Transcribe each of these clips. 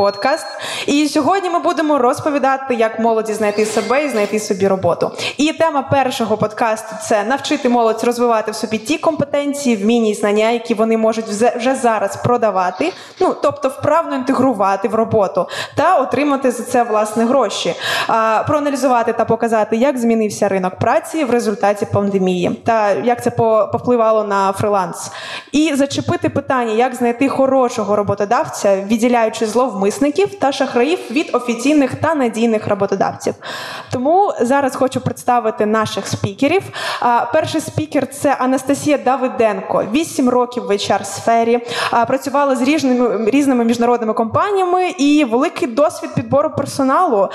подкаст. І сьогодні ми будемо розповідати, як молоді знайти себе і знайти собі роботу. І тема першого подкасту це навчити молодь розвивати в собі ті компетенції, вміння і знання, які вони можуть вже зараз продавати, ну тобто вправно інтегрувати в роботу та отримати за це власне гроші, а, проаналізувати та показати, як змінився ринок праці в результаті пандемії, та як це повпливало на фриланс, і зачепити питання, як знайти хорошого роботодавця, відділяючи зловмисників та шахраїв від офіційних та надійних роботодавців. Тому зараз хочу представити наших спікерів. Перший спікер це Анастасія Давиденко, 8 років в hr сфері, працювала з різними різними міжнародними компаніями і великий досвід підбору персоналу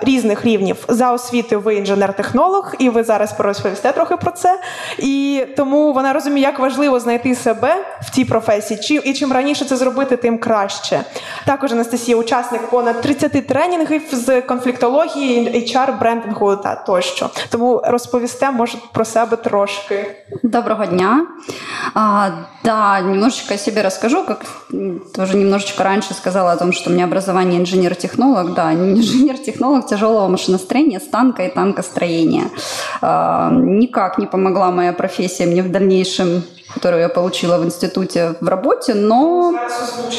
різних рівнів за освітою. Ви інженер-технолог, і ви зараз розповісте трохи про це. І тому вона розуміє, як важливо знайти себе в тій професії, чим і чим раніше це зробити, тим краще. Також Анастасія, учасник понад 30 тренінгів з конфліктології, HR, брендингу та тощо. Тому розповісте, може, про себе трошки. Доброго дня. А, да, немножечко о себе расскажу, как тоже немножечко раньше сказала о том, что у меня образование инженер-технолог. Да, инженер-технолог тяжелого машиностроения, станка и танкостроения. А, никак не помогла моя профессия мне в дальнейшем которую я получила в институте в работе, но...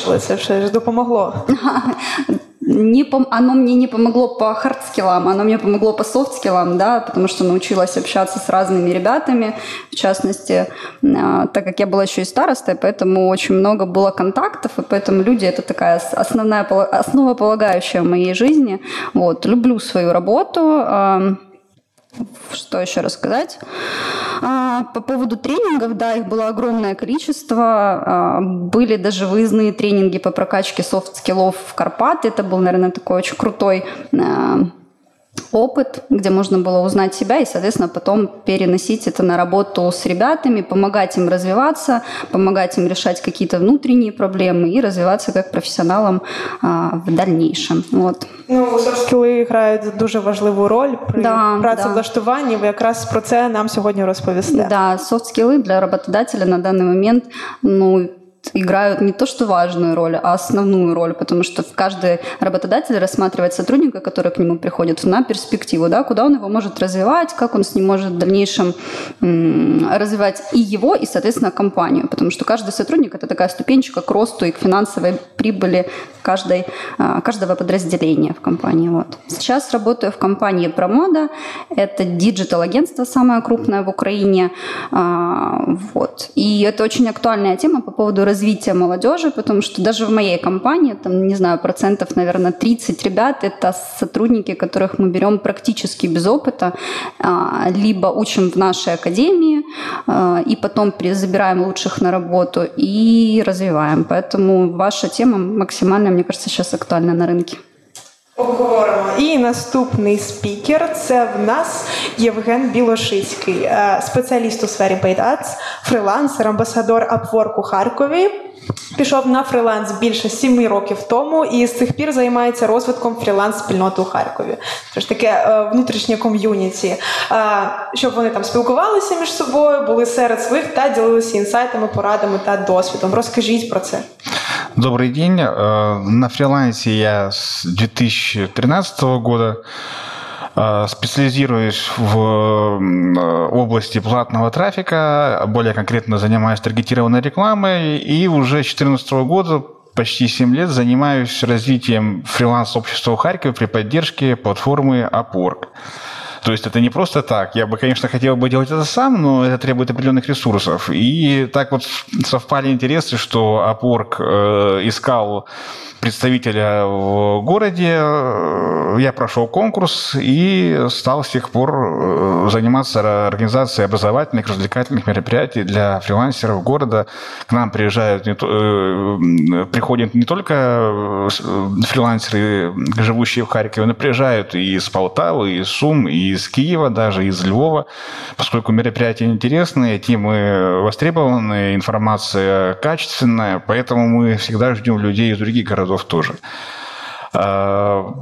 Это же допомогло. Не пом... Оно мне не помогло по hard skill ам, оно мне помогло по soft skill ам, да, потому что научилась общаться с разными ребятами, в частности, а, так как я была еще и старостой, поэтому очень много было контактов, и поэтому люди — это такая основная, основополагающая в моей жизни. Вот, люблю свою работу, что еще рассказать? А, по поводу тренингов, да, их было огромное количество. А, были даже выездные тренинги по прокачке софт-скиллов в Карпаты. Это был, наверное, такой очень крутой а, опыт, где можно было узнать себя и, соответственно, потом переносить это на работу с ребятами, помогать им развиваться, помогать им решать какие-то внутренние проблемы и развиваться как профессионалам а, в дальнейшем. Вот. Ну, софт-скіли грають дуже важливу роль при да, працевлаштуванні. Да. Ви якраз про це нам сьогодні розповісте. Да, софт-скилли для работодателя на данный момент, ну, играют не то что важную роль, а основную роль, потому что каждый работодатель рассматривает сотрудника, который к нему приходит, на перспективу, да, куда он его может развивать, как он с ним может в дальнейшем развивать и его, и, соответственно, компанию, потому что каждый сотрудник – это такая ступенчика к росту и к финансовой прибыли каждой, а, каждого подразделения в компании. Вот. Сейчас работаю в компании Promodo, это digital-агентство самое крупное в Украине, а, вот. и это очень актуальная тема по поводу развития молодежи, потому что даже в моей компании, там, не знаю, процентов, наверное, 30 ребят – это сотрудники, которых мы берем практически без опыта, а, либо учим в нашей академии, а, и потом забираем лучших на работу и развиваем. Поэтому ваша тема максимально, мне кажется, сейчас актуальна на рынке. Обговоримо. І наступний спікер це в нас Євген Білошицький, е, спеціаліст у сфері Бейдац, фрилансер, амбасадор Upwork у Харкові. Пішов на фриланс більше сіми років тому і з цих пір займається розвитком фріланс-спільноти у Харкові. Тож таке е, внутрішнє ком'юніті, е, щоб вони там спілкувалися між собою, були серед своїх та ділилися інсайтами, порадами та досвідом. Розкажіть про це. Добрый день. Э, на фрилансе я с 2013 года э, специализируюсь в э, области платного трафика, более конкретно занимаюсь таргетированной рекламой, и уже с 2014 года почти 7 лет занимаюсь развитием фриланс-общества в Харькове при поддержке платформы Upwork. То есть это не просто так. Я бы, конечно, хотел бы делать это сам, но это требует определенных ресурсов. И так вот совпали интересы, что Upwork э, искал представителя в городе. Я прошел конкурс и стал с тех пор э, заниматься организацией образовательных, развлекательных мероприятий для фрилансеров города. К нам приезжают, э, приходят не только э, фрилансеры, живущие в Харькове, но приезжают и из Полтавы, и из Сум, и из Киева, даже из Львова, поскольку мероприятия интересные, темы востребованные, информация качественная, поэтому мы всегда ждем людей из других городов тоже. А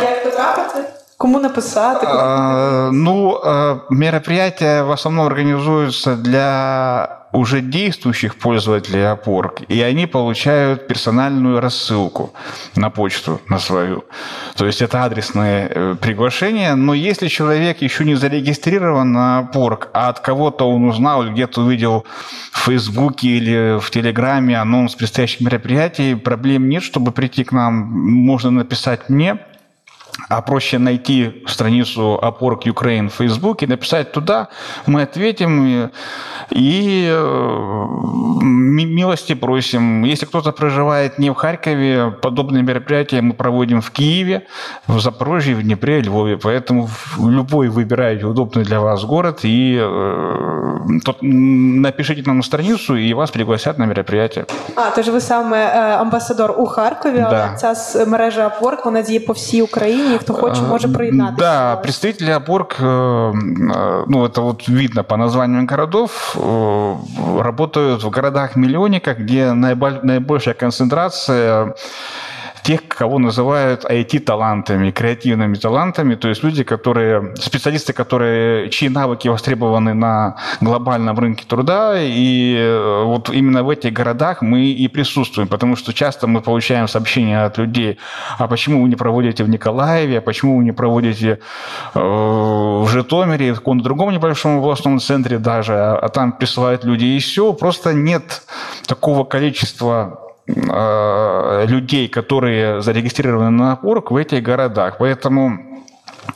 як потрапити? Кому написати? А, Ну, а, мероприятия в основном организуются для уже действующих пользователей опорк, и они получают персональную рассылку на почту на свою. То есть это адресное э, приглашение, но если человек еще не зарегистрирован на опорк, а от кого-то он узнал, где-то увидел в Фейсбуке или в Телеграме анонс предстоящих мероприятий, проблем нет, чтобы прийти к нам, можно написать мне, а проще найти страницу Upwork Ukraine в Facebook и написать туда, мы ответим и, и э, ми- милости просим. Если кто-то проживает не в Харькове, подобные мероприятия мы проводим в Киеве, в Запорожье, в Днепре, Львове. Поэтому в- любой выбирайте удобный для вас город и э, тот- м, напишите нам на страницу, и вас пригласят на мероприятие. А, тож ви саме е, амбасадор у Харкові, але Да. ця с- мережа Upwork, вона діє по всій Україні, і хто хоче, може приєднатися. Э, Да, представители Апорг, э, э, ну это вот видно по названию городов, э, работают в городах-миллионниках, где наиболь- наибольшая концентрация тех, кого называют IT-талантами, креативными талантами, то есть люди, которые, специалисты, которые, чьи навыки востребованы на глобальном рынке труда, и э, вот именно в этих городах мы и присутствуем, потому что часто мы получаем сообщения от людей, а почему вы не проводите в Николаеве, а почему вы не проводите э, в Житомире, в каком-то другом небольшом областном центре даже, а, там присылают люди и все, просто нет такого количества людей, которые зарегистрированы на Upwork в этих городах. Поэтому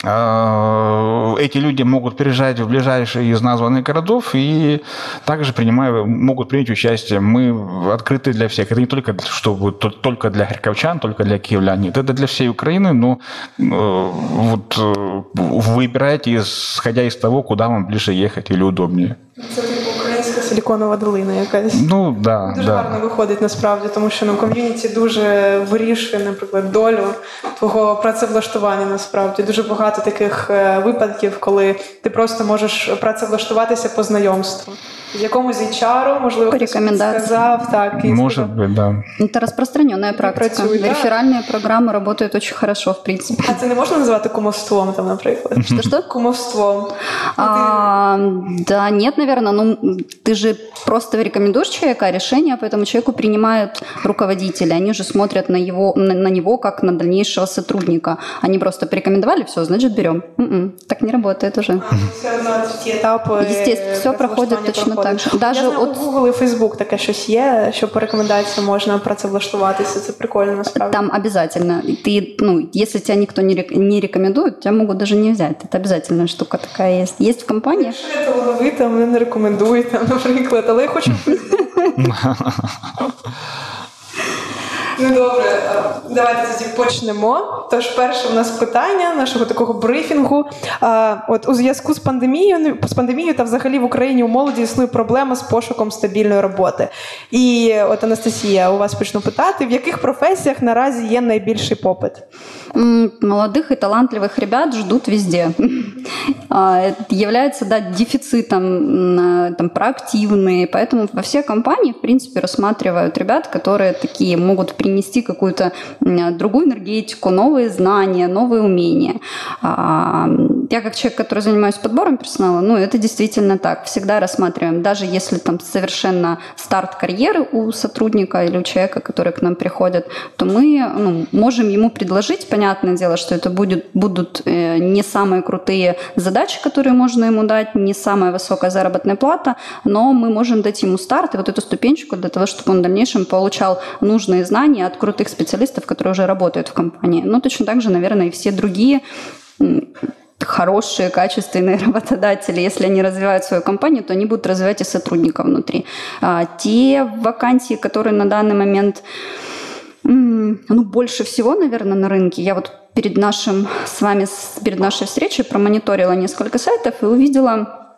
э, эти люди могут переезжать в ближайшие из названных городов и также принимают, могут принять участие. Мы открыты для всех. Это не только, для- что будет то- только для харьковчан, только для киевлян. Нет, это для всей Украины, но э, вот э, выбирайте, исходя из того, куда вам ближе ехать или удобнее. Силіконова долина якась. Ну, да, Дуже да. гарно виходить насправді, тому що ну, ком'юніті дуже вирішує, наприклад, долю твого працевлаштування. Насправді дуже багато таких е, випадків, коли ти просто можеш працевлаштуватися по знайомству. В якомусь HR, можливо, По хтось тобі рекомендации. сказав, так і Может сказав. быть, да. Это распространенная практика. працюють, да. Реферальные программы работают очень хорошо, в принципе. А це не можна назвати кумовством, там, наприклад. Что-что? Кумовством. А, да, нет, наверное. Ну, ты же просто рекомендуешь человека, а решение по этому человеку принимают руководители. Они же смотрят на, его, на, на него как на дальнейшего сотрудника. Они просто порекомендовали, все, значит, берем. М-м, так не работает уже. Все одно ті етапи. Естественно, все проходить працевлаштування точно проходять. так же. Даже Я знаю, от- у Google і Facebook таке щось є, що по рекомендації можна працевлаштуватися. Це прикольно насправді. Там обязательно. Ты, ну, если тебя никто не, рек- не рекомендует, тебя могут даже не взять. Это обязательная штука такая есть. Есть в компаниях. Якщо я талановита, мене не рекомендують, там, наприклад, але я хочу в Facebook. Ну добре, е, давайте тоді почнемо. Тож, перше у нас питання нашого такого брифінгу. А, От у зв'язку з пандемією з пандемією та взагалі в Україні у молоді існує проблема з пошуком стабільної роботи. І от Анастасія, у вас почну питати: в яких професіях наразі є найбільший попит? М, Молодых и талантливых ребят ждут везде. А, Это является да, дефицитом м, там, проактивные. Поэтому во все компании, в принципе, рассматривают ребят, которые такие могут принести какую-то другую энергетику, новые знания, новые умения. Я как человек, который занимаюсь подбором персонала, ну, это действительно так. Всегда рассматриваем, даже если там совершенно старт карьеры у сотрудника или у человека, который к нам приходит, то мы ну, можем ему предложить, понятное дело, что это будет, будут э, не самые крутые задачи, которые можно ему дать, не самая высокая заработная плата, но мы можем дать ему старт и вот эту ступенчику для того, чтобы он в дальнейшем получал нужные знания от крутых специалистов, которые уже работают в компании. Ну, точно так же, наверное, и все другие хорошие, качественные работодатели, если они развивают свою компанию, то они будут развивать и сотрудников внутри. А, те вакансии, которые на данный момент ну, больше всего, наверное, на рынке. Я вот перед нашим с вами, перед нашей встречей промониторила несколько сайтов и увидела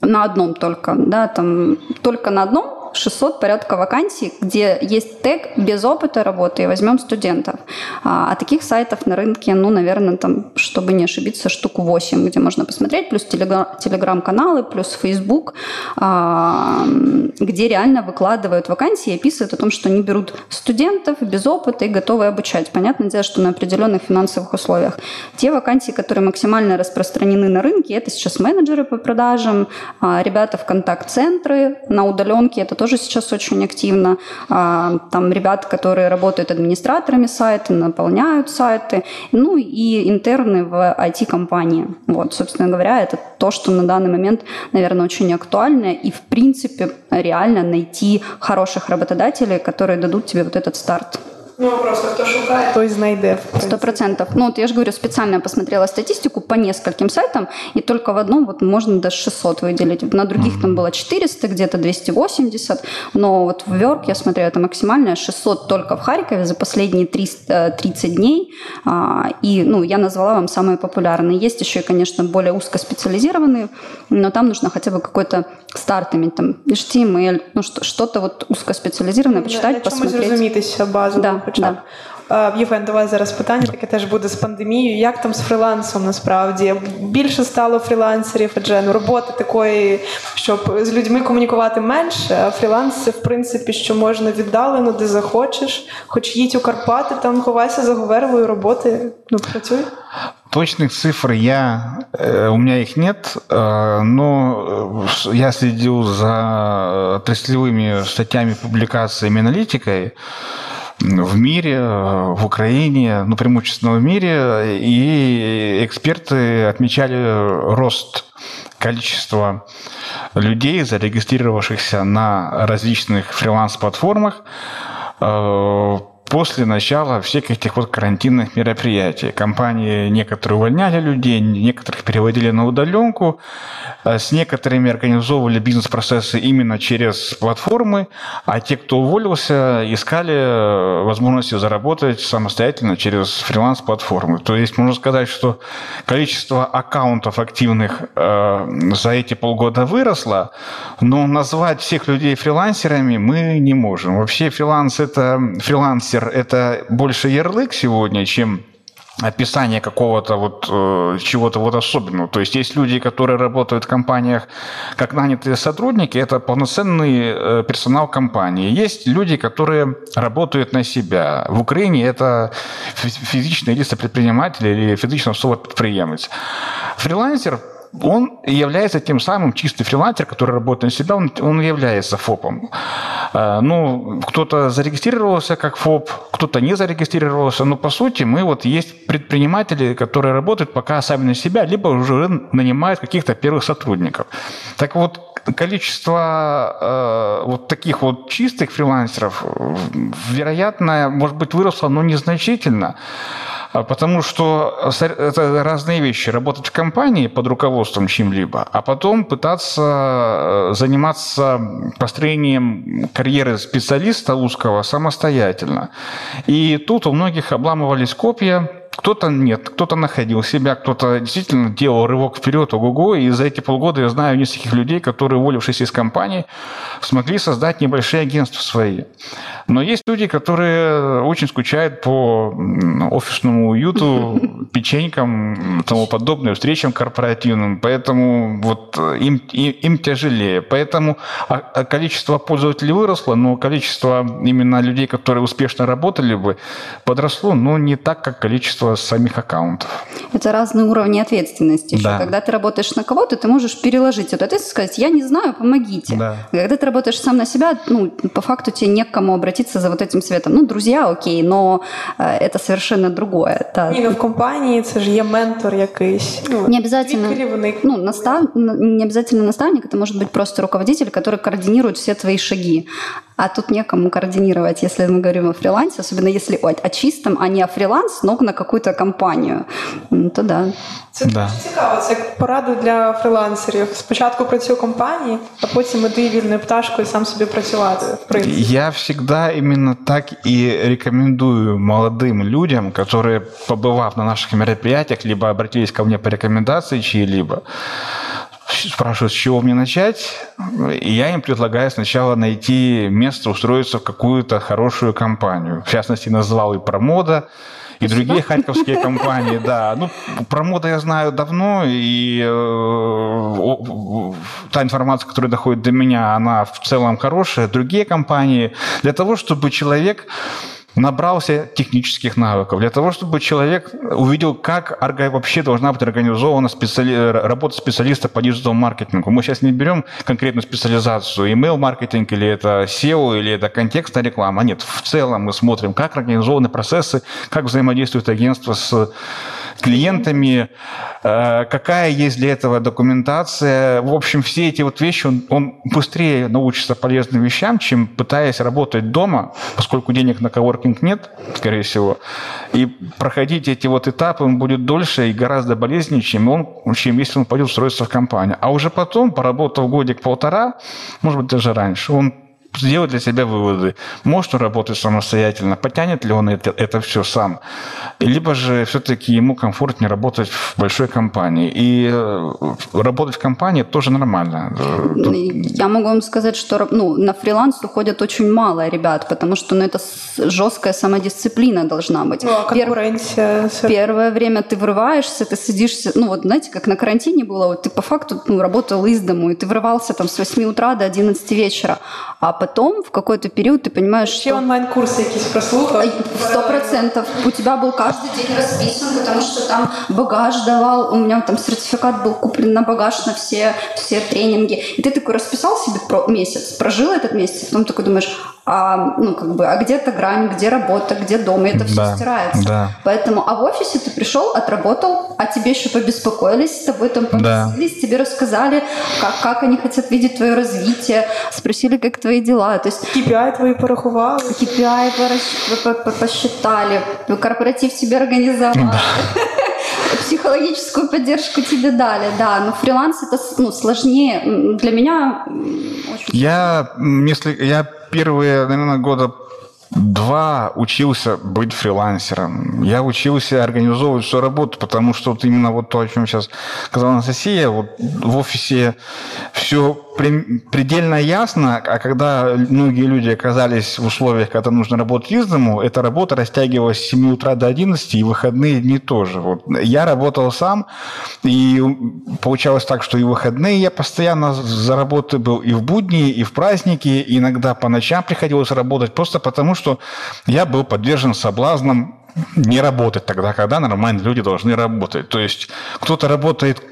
на одном только, да, там только на одном 600 порядка вакансий, где есть тег без опыта работы и возьмем студентов. А, а таких сайтов на рынке, ну, наверное, там, чтобы не ошибиться, штук 8, где можно посмотреть, плюс телеграм-каналы, плюс Facebook, а, где реально выкладывают вакансии и описывают о том, что они берут студентов без опыта и готовы обучать. Понятное дело, что на определенных финансовых условиях. Те вакансии, которые максимально распространены на рынке, это сейчас менеджеры по продажам, а, ребята в контакт-центры на удаленке, это тоже сейчас очень активно. А, там ребята, которые работают администраторами сайта, наполняют сайты, ну и интерны в IT-компании. Вот, собственно говоря, это то, что на данный момент, наверное, очень актуально и, в принципе, реально найти хороших работодателей, которые дадут тебе вот этот старт. Ну, просто хто шукає, той знайде. Сто процентов. Ну, вот я же говорю, специально посмотрела статистику по нескольким сайтам, и только в одном вот можно даже 600 выделить. На других mm-hmm. там было 400, где-то 280, но вот в Work я смотрела, это максимальное 600 только в Харькове за последние 300, 30 дней. А, и, ну, я назвала вам самые популярные. Есть еще, конечно, более узкоспециализированные, но там нужно хотя бы какой-то старт иметь, там, HTML, ну, что-то вот узкоспециализированное, почитать, Для посмотреть. зрозумітися базу. Да хоча б. Євген, до вас зараз питання, таке теж буде з пандемією. Як там з фрилансом насправді? Більше стало фрілансерів, адже ну, роботи такої, щоб з людьми комунікувати менше, а фріланс це в принципі, що можна віддалено, де захочеш, хоч їдь у Карпати, там ховайся за говерлою роботи. Ну, працюй. Точных цифр я, э, у меня их нет, э, но э, я следил за отраслевыми статьями, публикациями, аналитикой В мире, в Украине, ну, преимущественно в мире, и эксперты отмечали рост количества людей, зарегистрировавшихся на различных фриланс-платформах, э, после начала всех этих вот карантинных мероприятий. Компании некоторые увольняли людей, некоторых переводили на удаленку, э, с некоторыми организовывали бизнес-процессы именно через платформы, а те, кто уволился, искали э, возможности заработать самостоятельно через фриланс-платформы. То есть можно сказать, что количество аккаунтов активных э, за эти полгода выросло, но назвать всех людей фрилансерами мы не можем. Вообще фриланс это фрилансер мастер – это больше ярлык сегодня, чем описание какого-то вот э, чего-то вот особенного. То есть есть люди, которые работают в компаниях как нанятые сотрудники, это полноценный э, персонал компании. Есть люди, которые работают на себя. В Украине это физичные лица предприниматели или физичная особа предприемец. Фрилансер он является тем самым чистый фрилансер, который работает на себя, он, он является ФОПом. А, ну, кто-то зарегистрировался как ФОП, кто-то не зарегистрировался, но по сути мы вот есть предприниматели, которые работают пока сами на себя, либо уже нанимают каких-то первых сотрудников. Так вот, количество э, вот таких вот чистых фрилансеров, вероятно, может быть, выросло, но незначительно. А, потому что это разные вещи. Работать в компании под руководством чем-либо, а потом пытаться э, заниматься построением карьеры специалиста узкого самостоятельно. И тут у многих обламывались копья, кто-то нет, кто-то находил себя, кто-то действительно делал рывок вперед, ого-го, и за эти полгода я знаю нескольких людей, которые, уволившись из компании, смогли создать небольшие агентства свои. Но есть люди, которые очень скучают по офисному уюту, печенькам, тому подобное, встречам корпоративным, поэтому вот им, им, им тяжелее. Поэтому а, а количество пользователей выросло, но количество именно людей, которые успешно работали бы, подросло, но не так, как количество количество самих аккаунтов. Это разные уровни ответственности. Еще. Да. Когда ты работаешь на кого-то, ты можешь переложить эту ответственность, сказать, я не знаю, помогите. Да. Когда ты работаешь сам на себя, ну, по факту тебе не к кому обратиться за вот этим светом. Ну, друзья, окей, но э, это совершенно другое. Это... Ні, ну, в компании це ж є ментор якийсь. Ну, не обязательно, ну, настав... не обязательно наставник, это может быть просто руководитель, который координирует все твои шаги а тут некому координировать, если мы говорим о фрилансе, особенно если о, о чистом, а не о фриланс, но на какую-то компанию, то да. Це да. дуже цікаво. Це як порада для фрилансерів. Спочатку працюю в компанії, а потім іди вільною пташкою сам собі працювати. В принципе. Я всегда именно так и рекомендую молодым людям, которые, побывав на наших мероприятиях, либо обратились ко мне по рекомендации чьи-либо, спрашивают, с чего мне начать, и я им предлагаю сначала найти место, устроиться в какую-то хорошую компанию. В частности, назвал и промода, и другие харьковские компании, да. Ну, про моду я знаю давно, и э, та информация, которая доходит до меня, она в целом хорошая. Другие компании, для того, чтобы человек набрался технических навыков, для того, чтобы человек увидел, как вообще должна быть организована специали... работа специалиста по диджитал-маркетингу. Мы сейчас не берем конкретную специализацию, email-маркетинг или это SEO, или это контекстная реклама. Нет, в целом мы смотрим, как организованы процессы, как взаимодействует агентство с клиентами, э, какая есть для этого документация. В общем, все эти вот вещи, он, он быстрее научится полезным вещам, чем пытаясь работать дома, поскольку денег на коворкинг нет, скорее всего. И проходить эти вот этапы он будет дольше и гораздо болезненнее, чем, он, чем если он пойдет устроиться в компанию. А уже потом, поработав годик-полтора, может быть, даже раньше, он сделать для себя выводы. Может он работать самостоятельно, потянет ли он это, это все сам, либо же все-таки ему комфортнее работать в большой компании. И э, работать в компании тоже нормально. Я могу вам сказать, что ну, на фриланс уходят очень мало ребят, потому что ну, это жесткая самодисциплина должна быть. Ну, а конкуренция. Пер... Первое время ты врываешься, ты садишься, ну вот знаете, как на карантине было, вот ты по факту ну, работал из дому, и ты врывался там с 8 утра до 11 вечера, а потом в какой-то период ты понимаешь, Ще что... онлайн-курсы якісь прослухав? Сто процентов. У тебя был каждый день расписан, потому что там багаж давал, у меня там сертификат был куплен на багаж на все, все тренинги. И ты такой расписал себе про месяц, прожил этот месяц, потом такой думаешь, а, ну, как бы, а где-то грань, где работа, где дом, и это все да, стирается. Да. Поэтому, а в офисе ты пришел, отработал, а тебе еще побеспокоились, с тобой там поговорились, да. тебе рассказали, как, как они хотят видеть твое развитие, спросили, как твои дела. То есть KPI твои порахували. KPI посчитали, корпоратив тебе организовали. Психологическую поддержку тебе дали, да. Но фриланс это ну, сложнее. Для меня очень Я, если я первые, наверное, года два учился быть фрилансером. Я учился организовывать всю работу, потому что вот именно вот то, о чем сейчас сказала Анастасия, вот в офисе все предельно ясно, а когда многие люди оказались в условиях, когда нужно работать из дому, эта работа растягивалась с 7 утра до 11, и выходные дни тоже. Вот. Я работал сам, и получалось так, что и выходные я постоянно за работой был и в будни, и в праздники, иногда по ночам приходилось работать, просто потому что я был подвержен соблазнам не работать тогда, когда нормальные люди должны работать. То есть кто-то работает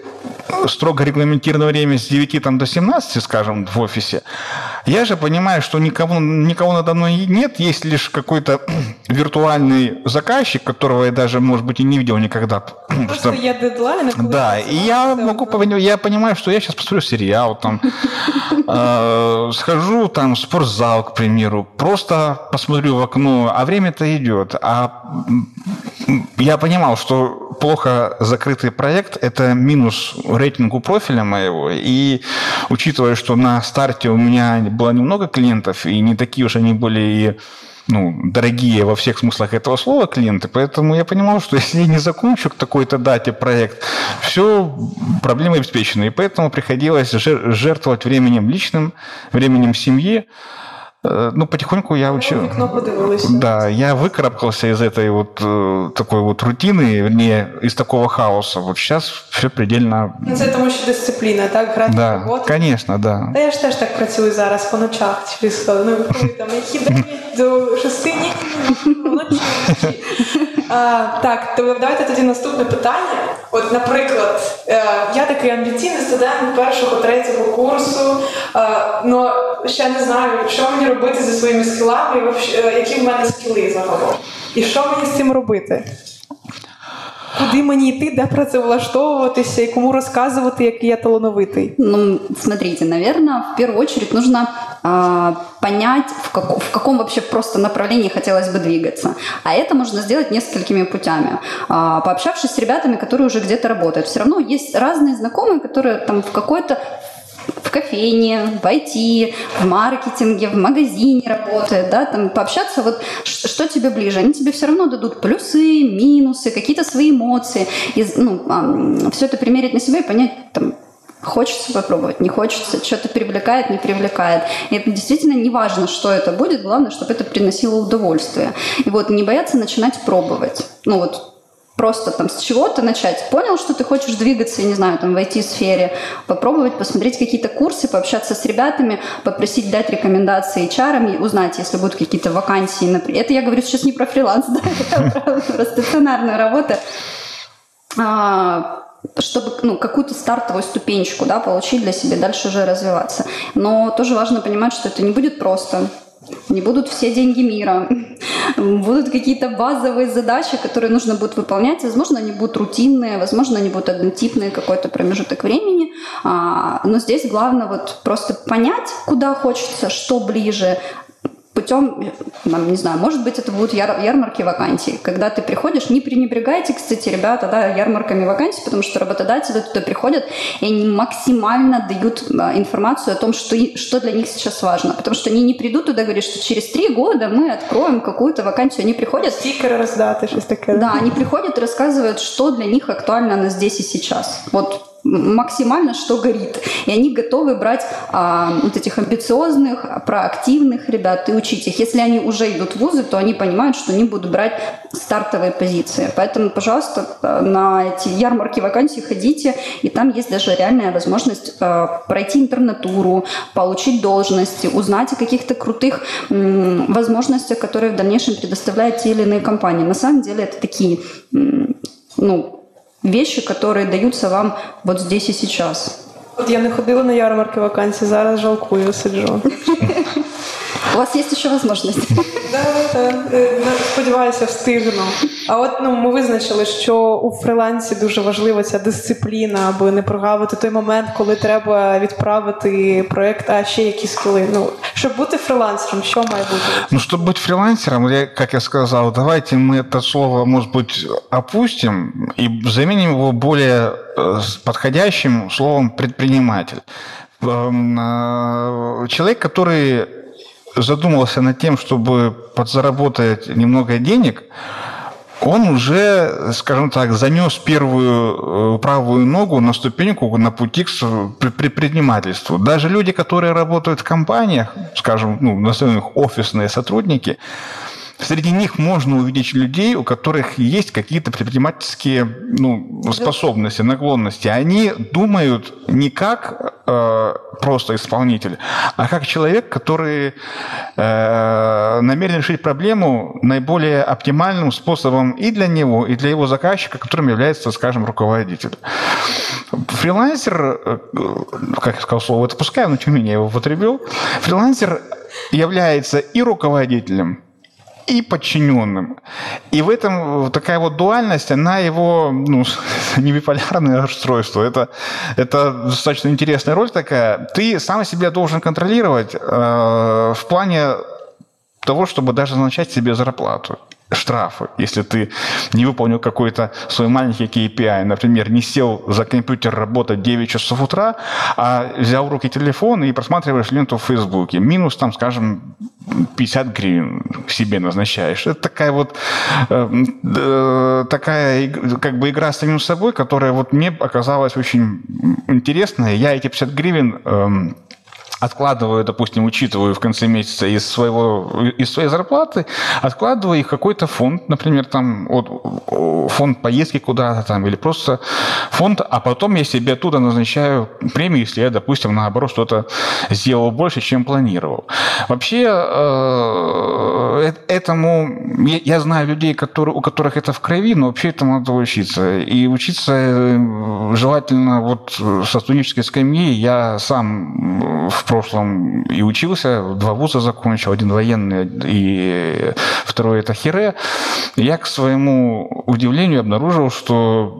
строго регламентированное время с 9 там, до 17, скажем, в офисе. Я же понимаю, что никого, никого надо мной нет, есть лишь какой-то виртуальный заказчик, которого я даже, может быть, и не видел никогда. Просто я дедлайн. Да, и я могу я понимаю, что я сейчас посмотрю сериал, там, э, схожу там в спортзал, к примеру, просто посмотрю в окно, а время-то идет. А я понимал, что плохо закрытый проект – это минус рейтингу профиля моего. И учитывая, что на старте у меня было немного клиентов, и не такие уж они были и ну, дорогие во всех смыслах этого слова клиенты, поэтому я понимал, что если я не закончу к такой-то дате проект, все, проблемы обеспечены. И поэтому приходилось жертвовать временем личным, временем семьи, ну, потихоньку я учил. Да, я выкарабкался из этой вот э, такой вот рутины, вернее, из такого хаоса. Вот сейчас все предельно... Ну, це тому що дисципліна, так? Графік да, роботи. Конечно, да. Та я ж теж так працюю зараз по ночах через ну, коли там які дні до шести ні, вночі. А, Так, то давайте тоді наступне питання. От, наприклад, е, я такий амбіційний студент першого, третього курсу, але ще не знаю, що мені робити зі своїми скілами, е, які в мене скіли загалом. І що мені з цим робити? Куди мені йти, де працевлаштовуватися і кому розказувати, який я талановитий? Ну, смотрите, наверное, в первую очередь нужно а, понять, в, как, в каком вообще просто направлении хотелось бы двигаться. А это можно сделать несколькими путями. А, пообщавшись с ребятами, которые уже где-то работают. Все равно есть разные знакомые, которые там в какой-то в кофейне, в IT, в маркетинге, в магазине работает, да, там пообщаться, вот что тебе ближе, они тебе все равно дадут плюсы, минусы, какие-то свои эмоции, и, ну, все это примерить на себя и понять, там, Хочется попробовать, не хочется, что-то привлекает, не привлекает. И это действительно не важно, что это будет, главное, чтобы это приносило удовольствие. И вот не бояться начинать пробовать. Ну вот просто там с чего-то начать. Понял, что ты хочешь двигаться, я не знаю, там в IT-сфере, попробовать посмотреть какие-то курсы, пообщаться с ребятами, попросить дать рекомендации HR, узнать, если будут какие-то вакансии. Это я говорю сейчас не про фриланс, да, это про стационарную работу а, чтобы ну, какую-то стартовую ступенечку да, получить для себя, дальше уже развиваться. Но тоже важно понимать, что это не будет просто не будут все деньги мира, будут какие-то базовые задачи, которые нужно будет выполнять. Возможно, они будут рутинные, возможно, они будут однотипные какой-то промежуток времени. А, но здесь главное вот просто понять, куда хочется, что ближе, путем, там, не знаю, может быть, это будут яр- ярмарки вакансий. Когда ты приходишь, не пренебрегайте, кстати, ребята, да, ярмарками вакансий, потому что работодатели туда приходят, и они максимально дают а, информацию о том, что, что для них сейчас важно. Потому что они не придут туда и говорят, что через три года мы откроем какую-то вакансию. Они приходят... Стикеры раздаты, что-то такое. Да, они приходят и рассказывают, что для них актуально на здесь и сейчас. Вот максимально, что горит. И они готовы брать а, вот этих амбициозных, проактивных ребят и учить их. Если они уже идут в вузы, то они понимают, что они будут брать стартовые позиции. Поэтому, пожалуйста, на эти ярмарки вакансий ходите, и там есть даже реальная возможность а, пройти интернатуру, получить должности, узнать о каких-то крутых м, возможностях, которые в дальнейшем предоставляют те или иные компании. На самом деле это такие ну, вещи, которые даются вам вот здесь и сейчас. От я не ходила на ярмарки вакансій, зараз жалкую, сиджу. У вас є ще можливість. Да, Сподіваюся, встигну. А от ну ми визначили, що у фрилансі дуже важлива ця дисципліна, аби не прогавити той момент, коли треба відправити проект, а ще які скіли. Ну щоб бути фрилансером, що має бути? Ну, чтобы быть фрилансером, я, как я сказал, давайте мы это слово, может быть, опустим и заменим его более э, подходящим словом предприниматель. Эм, э, человек, который задумался над тем, чтобы подзаработать немного денег, он уже, скажем так, занес первую э, правую ногу на ступеньку на пути к предпринимательству. Даже люди, которые работают в компаниях, скажем, ну, назовем их офисные сотрудники, Среди них можно увидеть людей, у которых есть какие-то предпринимательские ну, способности, наклонности. Они думают не как э, просто исполнитель, а как человек, который э, намерен решить проблему наиболее оптимальным способом и для него, и для его заказчика, которым является, скажем, руководитель. Фрилансер, э, как я сказал слово, это пускай, но тем не менее я его употребил, фрилансер является и руководителем, и подчиненным. И в этом такая вот дуальность, она его, ну, не биполярное расстройство, это, это достаточно интересная роль такая. Ты сам себя должен контролировать э, в плане того, чтобы даже назначать себе зарплату штрафы, если ты не выполнил какой-то свой маленький KPI, например, не сел за компьютер работать 9 часов утра, а взял в руки телефон и просматриваешь ленту в Фейсбуке. Минус, там, скажем, 50 гривен себе назначаешь. Это такая вот э, э, такая как бы игра с самим собой, которая вот мне оказалась очень интересная. Я эти 50 гривен э, откладываю, допустим, учитываю в конце месяца из, своего, из своей зарплаты, откладываю их какой-то фонд, например, там, вот, фонд поездки куда-то там, или просто фонд, а потом я себе оттуда назначаю премию, если я, допустим, наоборот, что-то сделал больше, чем планировал. Вообще, э, э, этому, я знаю людей, которые, у которых это в крови, но вообще этому надо учиться. И учиться э, желательно вот со студенческой скамьи. Я сам в прошлом и учился, два вуза закончил, один военный и второй это Хире. Я, к своему удивлению, обнаружил, что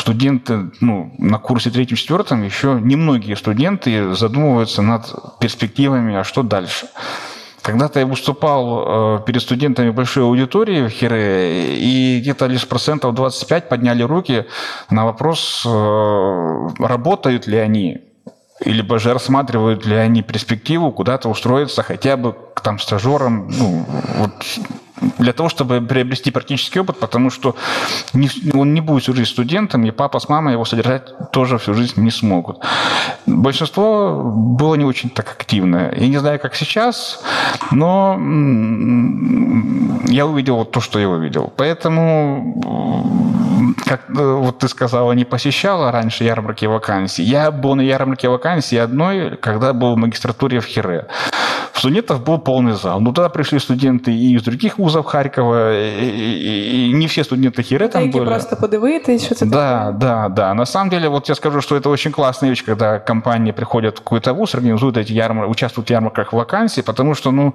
студенты ну, на курсе третьем-четвертом, еще немногие студенты задумываются над перспективами, а что дальше. Когда-то я выступал э, перед студентами большой аудитории в Хире, и где-то лишь процентов 25 подняли руки на вопрос, э, работают ли они либо же рассматривают ли они перспективу куда-то устроиться хотя бы к там стажерам, ну, вот для того, чтобы приобрести практический опыт, потому что не, он не будет всю жизнь студентом, и папа с мамой его содержать тоже всю жизнь не смогут. Большинство было не очень так активно. Я не знаю, как сейчас, но я увидел вот то, что я увидел. Поэтому, как э, вот ты сказала, не посещала раньше ярмарки вакансий. Я был на ярмарке вакансий одной, когда был в магистратуре в Хире. Студентов был полный зал. Ну, туда пришли студенты и из других вузов Харькова, и, и, и не все студенты Хире там были. просто подивитись, це Да, таке. да, да. На самом деле, вот я скажу, что это очень классная вещь, когда компании приходят в какой-то вуз, организуют эти ярмарки, участвуют в ярмарках вакансий, потому что, ну,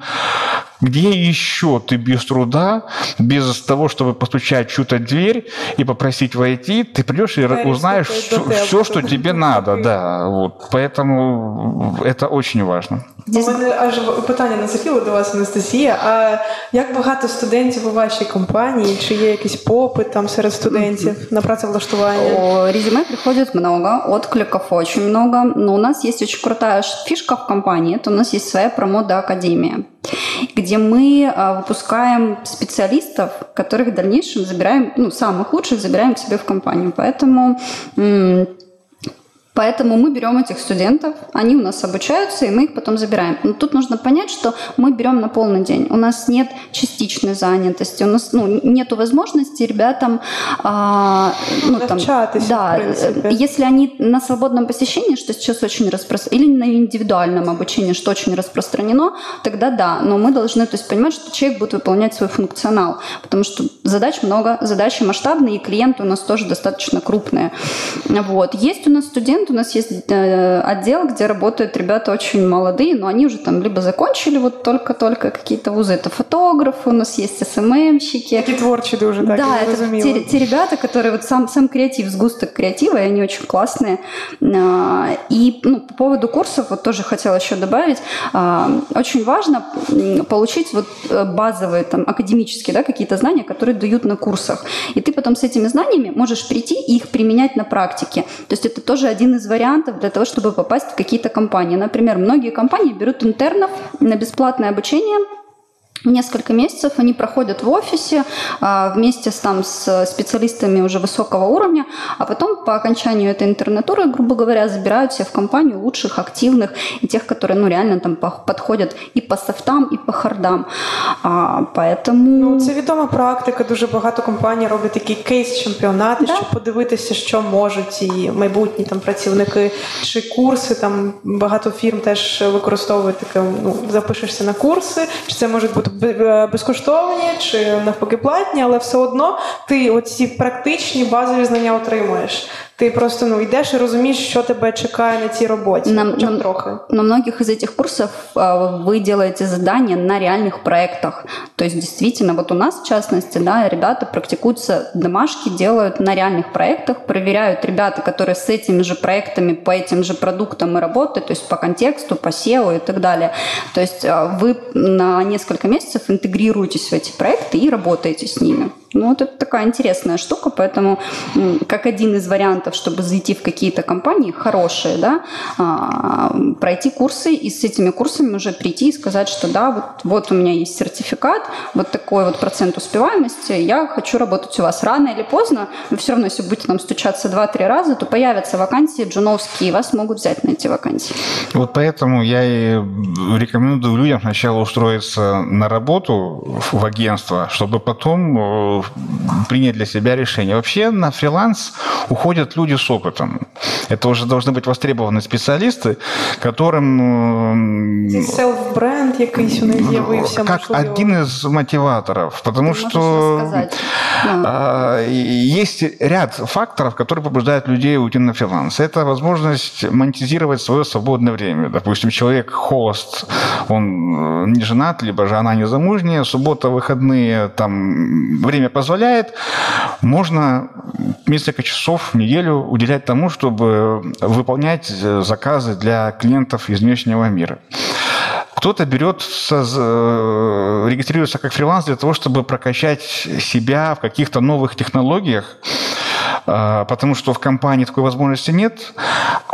где еще ты без труда, без того, чтобы постучать чью-то дверь и попросить войти, ты придешь и Двери узнаешь все, тебя, что тебе надо, да. Вот. Поэтому это очень важно. У мене аж питання назріло до вас, Анастасія. А як багато студентів у вашій компанії? Чи є якийсь попит там серед студентів на працевлаштування? О, Резюме приходит много, откликов очень много, но у нас есть очень крутая ш- фишка в компании, это у нас есть своя промода академия, где мы а, выпускаем специалистов, которых в дальнейшем забираем, ну, самых лучших забираем к себе в компанию. Поэтому м, Поэтому мы берем этих студентов, они у нас обучаются, и мы их потом забираем. Но тут нужно понять, что мы берем на полный день. У нас нет частичной занятости, у нас ну, нет возможности ребятам а, ну, там, Навчатися, да, если они на свободном посещении, что сейчас очень распространено, или на индивидуальном обучении, что очень распространено, тогда да. Но мы должны то есть, понимать, что человек будет выполнять свой функционал, потому что задач много, задачи масштабные, и клиенты у нас тоже достаточно крупные. Вот. Есть у нас студенты, у нас есть э, отдел, где работают ребята очень молодые, но они уже там либо закончили вот только-только какие-то вузы, это фотографы, у нас есть СММщики, Такі творчі дуже, так, да, я это зрозуміла. те, те ребята, которые вот сам, сам креатив, сгусток креатива, и они очень классные. А, И ну, по поводу курсов, вот тоже хотела еще добавить, а, очень важно м, получить вот э, базовые там академические да, какие-то знания, которые дают на курсах. И ты потом с этими знаниями можешь прийти и их применять на практике. То есть это тоже один из вариантов для того, чтобы попасть в какие-то компании. Например, многие компании берут интернов на бесплатное обучение, несколько месяцев они проходят в офисе а, вместе с, там, с специалистами уже высокого уровня, а потом по окончанию этой интернатуры, грубо говоря, забирают себе в компанию лучших, активных и тех, которые ну, реально там по- подходят и по софтам, и по хардам. А, поэтому... Ну, це відома практика. Дуже багато компаній роблять такі кейс-чемпіонати, Да. щоб подивитися, що можуть і майбутні там працівники, чи курси. Там багато фірм теж використовують таке. Ну запишешся на курси, чи це можуть бути бе- безкоштовні, чи навпаки платні, але все одно ти оці практичні базові знання отримуєш. Ти просто ну йдеш і розумієш, що тебе чекає на цій роботі. Нам- хоча б нам- трохи. На многих из этих курсов а, вы делаете задания на реальных проектах. То есть действительно, вот у нас в частности, да, ребята практикуются, домашки делают на реальных проектах, проверяют ребята, которые с этими же проектами по этим же продуктам и работают, то есть по контексту, по SEO и так далее. То есть а, вы на несколько месяцев интегрируетесь в эти проекты и работаете с ними. Ну, вот это такая интересная штука, поэтому м, как один из вариантов, чтобы зайти в какие-то компании хорошие, да, а, пройти курсы и с этими курсами уже прийти и сказать, что да, вот, вот у меня есть сертификат, вот такой вот процент успеваемости, я хочу работать у вас. Рано или поздно, вы все равно, если будете там стучаться 2-3 раза, то появятся вакансии джуновские, и вас могут взять на эти вакансии. Вот поэтому я и рекомендую людям сначала устроиться на работу в агентство, чтобы потом э, принять для себя решение. Вообще на фриланс уходят люди с опытом. Это уже должны быть востребованные специалисты, которым... Селф-бренд якийсь у них з'явився. Как можливо. один из мотиваторов, потому Ты что а, есть ряд факторов, которые побуждают людей уйти на фриланс. Это возможность монетизировать свое свободное время. Допустим, человек холост, он э, не женат, либо же она не замужняя, суббота, выходные, там время позволяет, можно несколько часов в неделю уделять тому, чтобы выполнять э, заказы для клиентов из внешнего мира. Кто-то берет, со- регистрируется как фриланс для того, чтобы прокачать себя в каких-то новых технологиях. А, потому что в компании такой возможности нет,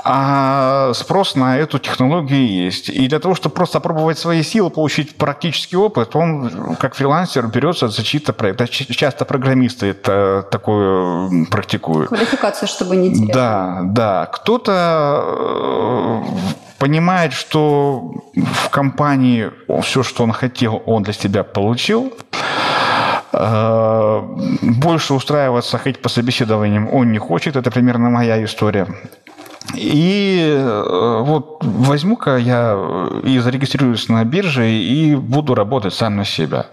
а спрос на эту технологию есть. И для того, чтобы просто опробовать свои силы, получить практический опыт, он как фрилансер берется за чьи-то проекты. Часто программисты это такое практикуют. Квалификация, чтобы не терять. Да, да. Кто-то э, понимает, что в компании все, что он хотел, он для себя получил. Э, больше устраиваться, ходить по собеседованиям он не хочет. Это примерно моя история. И э, вот возьму-ка я и зарегистрируюсь на бирже и буду работать сам на себя.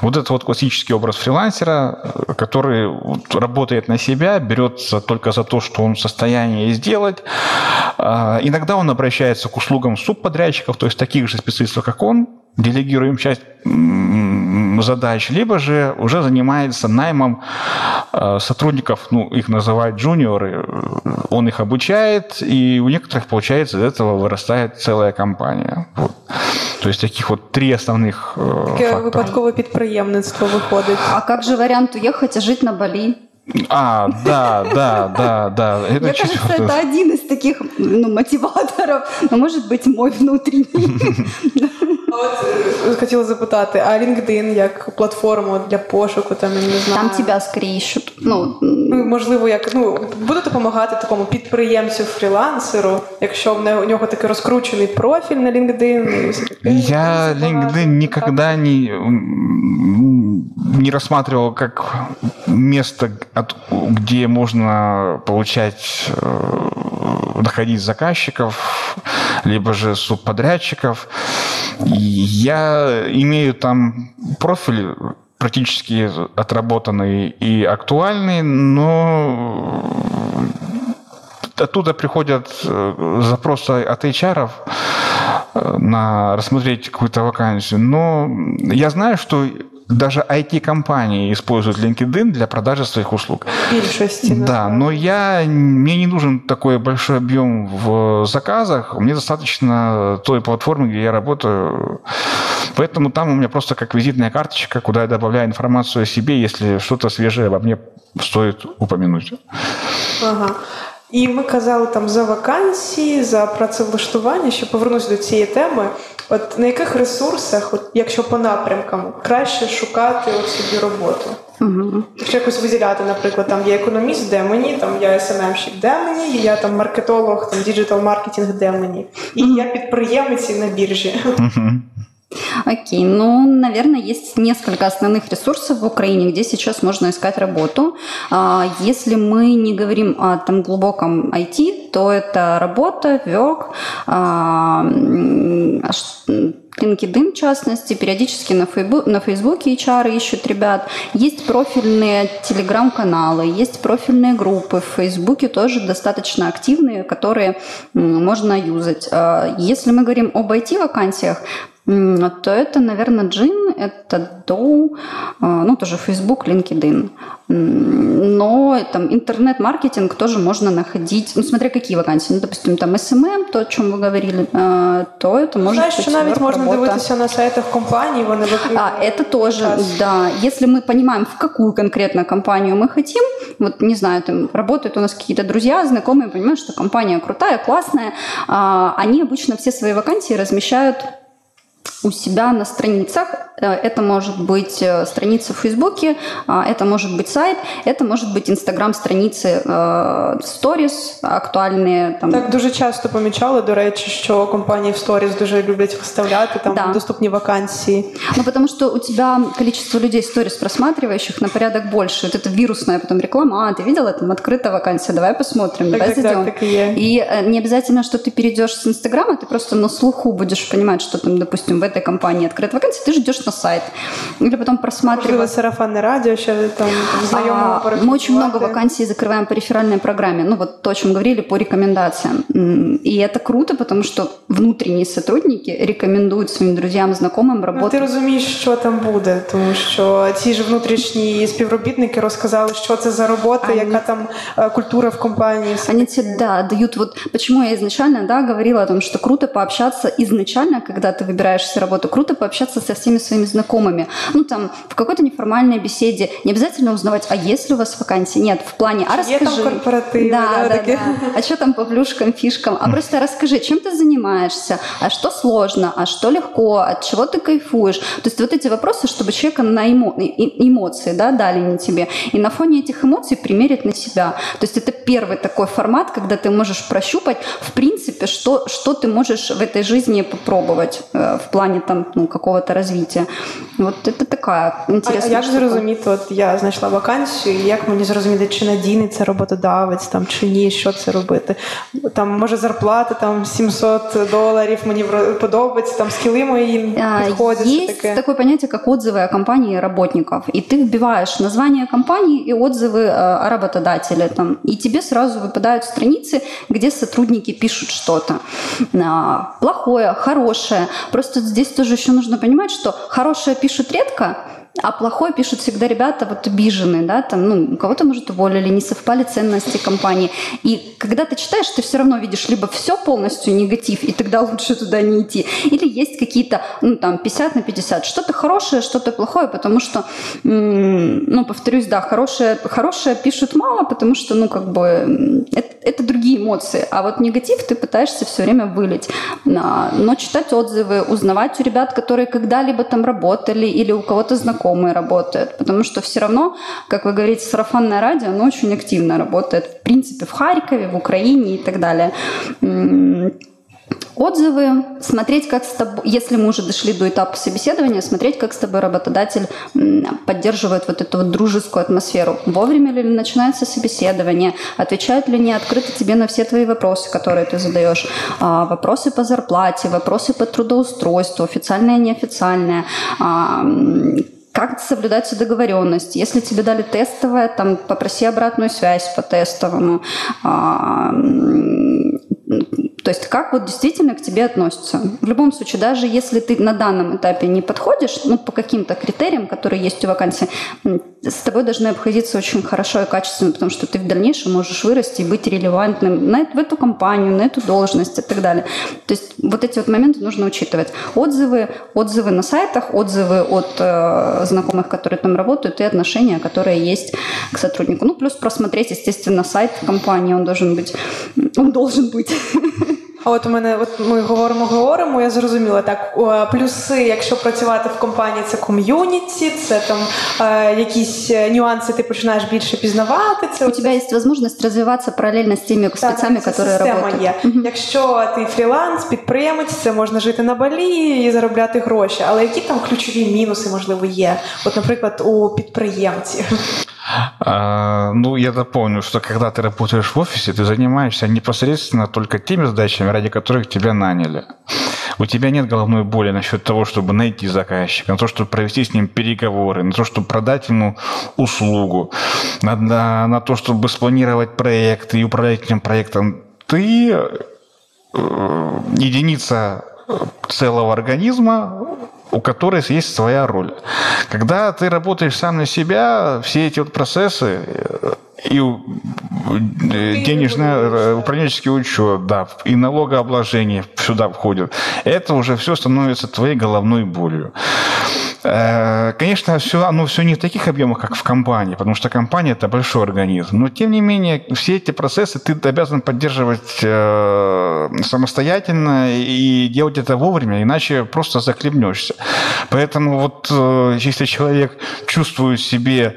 Вот это вот классический образ фрилансера, который работает на себя, берется только за то, что он в состоянии сделать. Иногда он обращается к услугам субподрядчиков, то есть таких же специалистов, как он, делегируем часть задач, либо же уже занимается наймом э, сотрудников, ну, их называют джуниоры, он их обучает, и у некоторых, получается, из этого вырастает целая компания. Вот. То есть таких вот три основных э, Таке випадкове підприємництво виходить. А как же вариант уехать и жить на Бали? А, да, да, да, да. Это Мне кажется, это один из таких ну, мотиваторов, но может быть мой внутренний. От хотіла запитати, а LinkedIn як платформу для пошуку, там я не знаю. Там тебя скорее ищут. Ну, ну можливо, як ну буде допомагати такому підприємцю фрілансеру, якщо в у нього такий розкручений профіль на LinkedIn. Я LinkedIn никогда не не рассматривал как место, где можно получать, э, находить заказчиков, либо же субподрядчиков. Я имею там профиль практически отработанный и актуальный, но оттуда приходят э, запросы от HR э, на рассмотреть какую-то вакансию. Но я знаю, что даже IT-компании используют LinkedIn для продажи своих услуг. Большости, да, но я, мне не нужен такой большой объем в заказах. Мне достаточно той платформы, где я работаю. Поэтому там у меня просто как визитная карточка, куда я добавляю информацию о себе, если что-то свежее обо мне стоит упомянуть. Ага. І ми казали там за вакансії, за працевлаштування, що повернуся до цієї теми. От на яких ресурсах, от якщо по напрямкам, краще шукати от собі роботу? Угу. Якщо якось виділяти, наприклад, там є економіст, де мені, там я СММщик, де мені, я там маркетолог, там діджитал маркетинг, де мені, і я підприємець на біржі. Угу. Окей, ну, наверное, есть несколько основных ресурсов в Украине, где сейчас можно искать работу. А, если мы не говорим о там глубоком IT, то это работа, work, а, LinkedIn, в частности, периодически на, Фейбу, на Фейсбуке HR ищут ребят. Есть профильные телеграм-каналы, есть профильные группы в Фейсбуке тоже достаточно активные, которые можно юзать. А, если мы говорим об IT-вакансиях, то это, наверное, Джин, это Dow, а, ну, тоже Facebook, LinkedIn. Но там интернет-маркетинг тоже можно находить, ну, смотря какие вакансии. Ну, допустим, там SMM, то, о чем вы говорили, а, то это может Знаешь, быть що навіть можна работа. дивитися на сайтах компаній, вони А, это тоже, да. Если мы понимаем, в какую конкретно компанию мы хотим, вот, не знаю, там работают у нас какие-то друзья, знакомые, понимают, что компания крутая, классная, а, они обычно все свои вакансии размещают у себя на страницах. Э, это может быть э, страница в Фейсбуке, а, это может быть сайт, это может быть інстаграм-страниці сторіс, э, актуальні. Там. Так дуже часто помічали, до речі, що компанії в сторіс дуже люблять виставляти там да. доступні вакансии. Ну, потому что у тебя количество людей сторис просматривающих на порядок больше. Вот это вирусная потом реклама. А, ты видела, там открыта вакансия, давай посмотрим, так, давай так, зайдем. Так, так и, и не обязательно, что ты перейдешь с Инстаграма, ты просто на слуху будешь понимать, что там, допустим, в этой компании открыта вакансия, ты ждешь на сайт. Или потом просматриваешь. сарафанное радио, сейчас там а, Мы очень много вакансий закрываем по реферальной программе. Ну, вот то, о чем говорили, по рекомендациям. И это круто, потому что внутренние сотрудники рекомендуют своим друзьям, знакомым работать. Ну, ти розумієш, що там буде, тому що ті ж внутрішні співробітники розказали, що це за робота, Они... яка там культура в компании. Они тебе, да, дают вот... Почему я изначально, да, говорила о том, что круто пообщаться изначально, когда ты выбираешься работу, круто пообщаться со всеми своими знакомыми. Ну, там, в какой-то неформальной беседе. Не обязательно узнавать, а есть ли у вас вакансии? Нет, в плане, а расскажи. Есть там корпоративы, да, да, да, такие. да. А что там по плюшкам, фишкам? А просто расскажи, чем ты занимаешься? А что сложно? А что легко? От чего ты кайфуешь? То есть вот эти вопросы, чтобы человека на эмо... эмоции да, дали не тебе. И на фоне этих эмоций примерить на себя. То есть это первый такой формат, когда ты можешь прощупать, в принципе, что, что ты можешь в этой жизни попробовать э, в плане там, ну, какого-то развития. Вот это такая А, а интересная як штука. зрозуміти, от я знайшла вакансію, і як мені зрозуміти, чи надійний це роботодавець, там чи ні, що це робити? Там може зарплата там 700 доларів, мені вро- подобається, там скіли мої А, підходять. все Есть таке. такое понятие, как отзывы о компании и работников. И ты вбиваешь название компании и отзывы э, о работодателе. Там, и тебе сразу выпадают страницы, где сотрудники пишут что-то. А, Плохое, хорошее. Просто здесь тоже еще нужно понимать, что хорошее пишут редко, а плохое пишут всегда ребята вот обиженные, да, там, ну, у кого-то, может, уволили, не совпали ценности компании. И когда ты читаешь, ты все равно видишь либо все полностью негатив, и тогда лучше туда не идти, или есть какие-то, ну, там, 50 на 50, что-то хорошее, что-то плохое, потому что, ну, повторюсь, да, хорошее, хорошее пишут мало, потому что, ну, как бы, это, это другие эмоции, а вот негатив ты пытаешься все время вылить. Но читать отзывы, узнавать у ребят, которые когда-либо там работали или у кого-то знакомые работают, потому что все равно, как вы говорите, сарафанное радио, оно очень активно работает, в принципе, в Харькове, в Украине и так далее. Отзывы, смотреть, как с тобой, если мы уже дошли до этапа собеседования, смотреть, как с тобой работодатель поддерживает вот эту вот дружескую атмосферу. Вовремя ли начинается собеседование, отвечают ли они открыто тебе на все твои вопросы, которые ты задаешь, А, вопросы по зарплате, вопросы по трудоустройству, официальное, неофициальное, А, как соблюдается договоренность. Если тебе дали тестовое, там попроси обратную связь по тестовому. А, то есть как вот действительно к тебе относятся. В любом случае, даже если ты на данном этапе не подходишь, ну, по каким-то критериям, которые есть у вакансии, с тобой должны обходиться очень хорошо и качественно, потому что ты в дальнейшем можешь вырасти и быть релевантным на, эт- в эту компанию, на эту должность и так далее. То есть вот эти вот моменты нужно учитывать. Отзывы, отзывы на сайтах, отзывы от э, знакомых, которые там работают, и отношения, которые есть к сотруднику. Ну, плюс просмотреть, естественно, сайт компании, он должен быть, он должен быть. А от у мене, от ми говоримо, говоримо. Я зрозуміла так. Плюси, якщо працювати в компанії, це ком'юніті, це там е, якісь е, нюанси, ти починаєш більше пізнавати. Це У тебя есть возможность развиваться параллельно с теми спецами, система работают. є. Якщо ти фріланс, підприємець, це можна жити на балі і заробляти гроші. Але які там ключові мінуси, можливо, є? От, наприклад, у підприємців. А, Ну, я дополню, что когда ты работаешь в офисе, ты занимаешься непосредственно только теми задачами, ради которых тебя наняли. У тебя нет головной боли насчет того, чтобы найти заказчика, на то, чтобы провести с ним переговоры, на то, чтобы продать ему услугу, на, на, на то, чтобы спланировать проект и управлять этим проектом. Ты э, единица целого организма, у которой есть своя роль. Когда ты работаешь сам на себя, все эти вот процессы э, и э, денежный э, управленческий учет, да, и налогообложение сюда входит, это уже все становится твоей головной болью. Э, Конечно, все, оно все не в таких объемах, как в компании, потому что компания это большой организм. Но тем не менее, все эти процессы ты обязан поддерживать э, самостоятельно и делать это вовремя, иначе просто захлебнешься. Поэтому вот э, если человек чувствует себе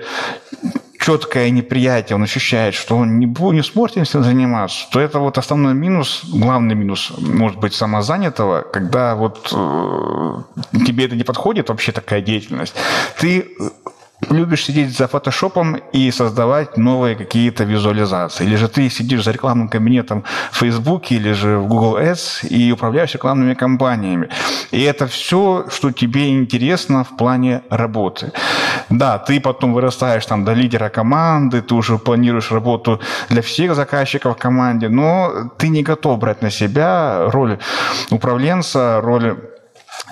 четкое неприятие, он ощущает, что он не, не сможет этим заниматься, то это вот основной минус, главный минус, может быть, самозанятого, когда вот э, тебе это не подходит, вообще такая деятельность, ты любишь сидеть за фотошопом и создавать новые какие-то визуализации. Или же ты сидишь за рекламным кабинетом в Фейсбуке или же в Google Ads и управляешь рекламными кампаниями. И это все, что тебе интересно в плане работы. Да, ты потом вырастаешь там до лидера команды, ты уже планируешь работу для всех заказчиков в команде, но ты не готов брать на себя роль управленца, роль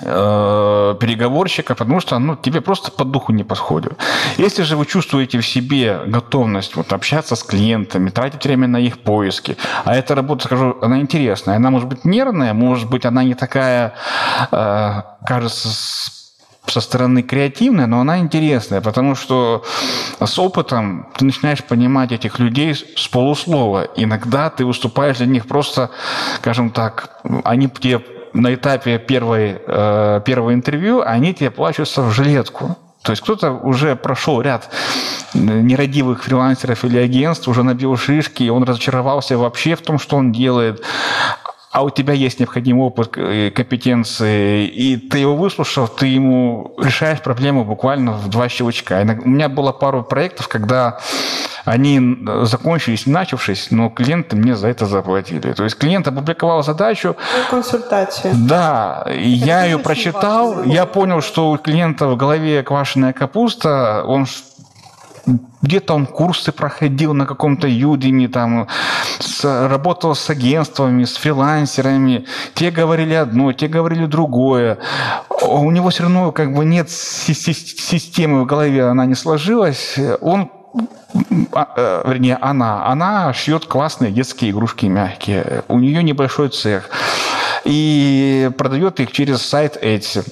переговорщика, потому что ну, тебе просто по духу не подходит. Если же вы чувствуете в себе готовность вот, общаться с клиентами, тратить время на их поиски, а эта работа, скажу, она интересная, она может быть нервная, может быть, она не такая, э, кажется, со стороны креативная, но она интересная, потому что с опытом ты начинаешь понимать этих людей с полуслова. Иногда ты выступаешь для них просто, скажем так, они тебе на этапе первой, э, первого интервью, они тебе плачутся в жилетку. То есть кто-то уже прошел ряд нерадивых фрилансеров или агентств, уже набил шишки, и он разочаровался вообще в том, что он делает а у тебя есть необходимый опыт, э, компетенции, и ты его выслушал, ты ему решаешь проблему буквально в два щелчка. У меня было пару проектов, когда они закончились, начавшись, но клиенты мне за это заплатили. То есть клиент опубликовал задачу. Ну, консультацию. Да, и я ее прочитал, я понял, что у клиента в голове квашеная капуста, он где-то он курсы проходил на каком-то Udemy, там, с, работал с агентствами, с фрилансерами. Те говорили одно, те говорили другое. У него все равно как бы нет системы в голове, она не сложилась. Он а, э, вернее, она, она шьет классные детские игрушки мягкие. У нее небольшой цех. И продает их через сайт Etsy.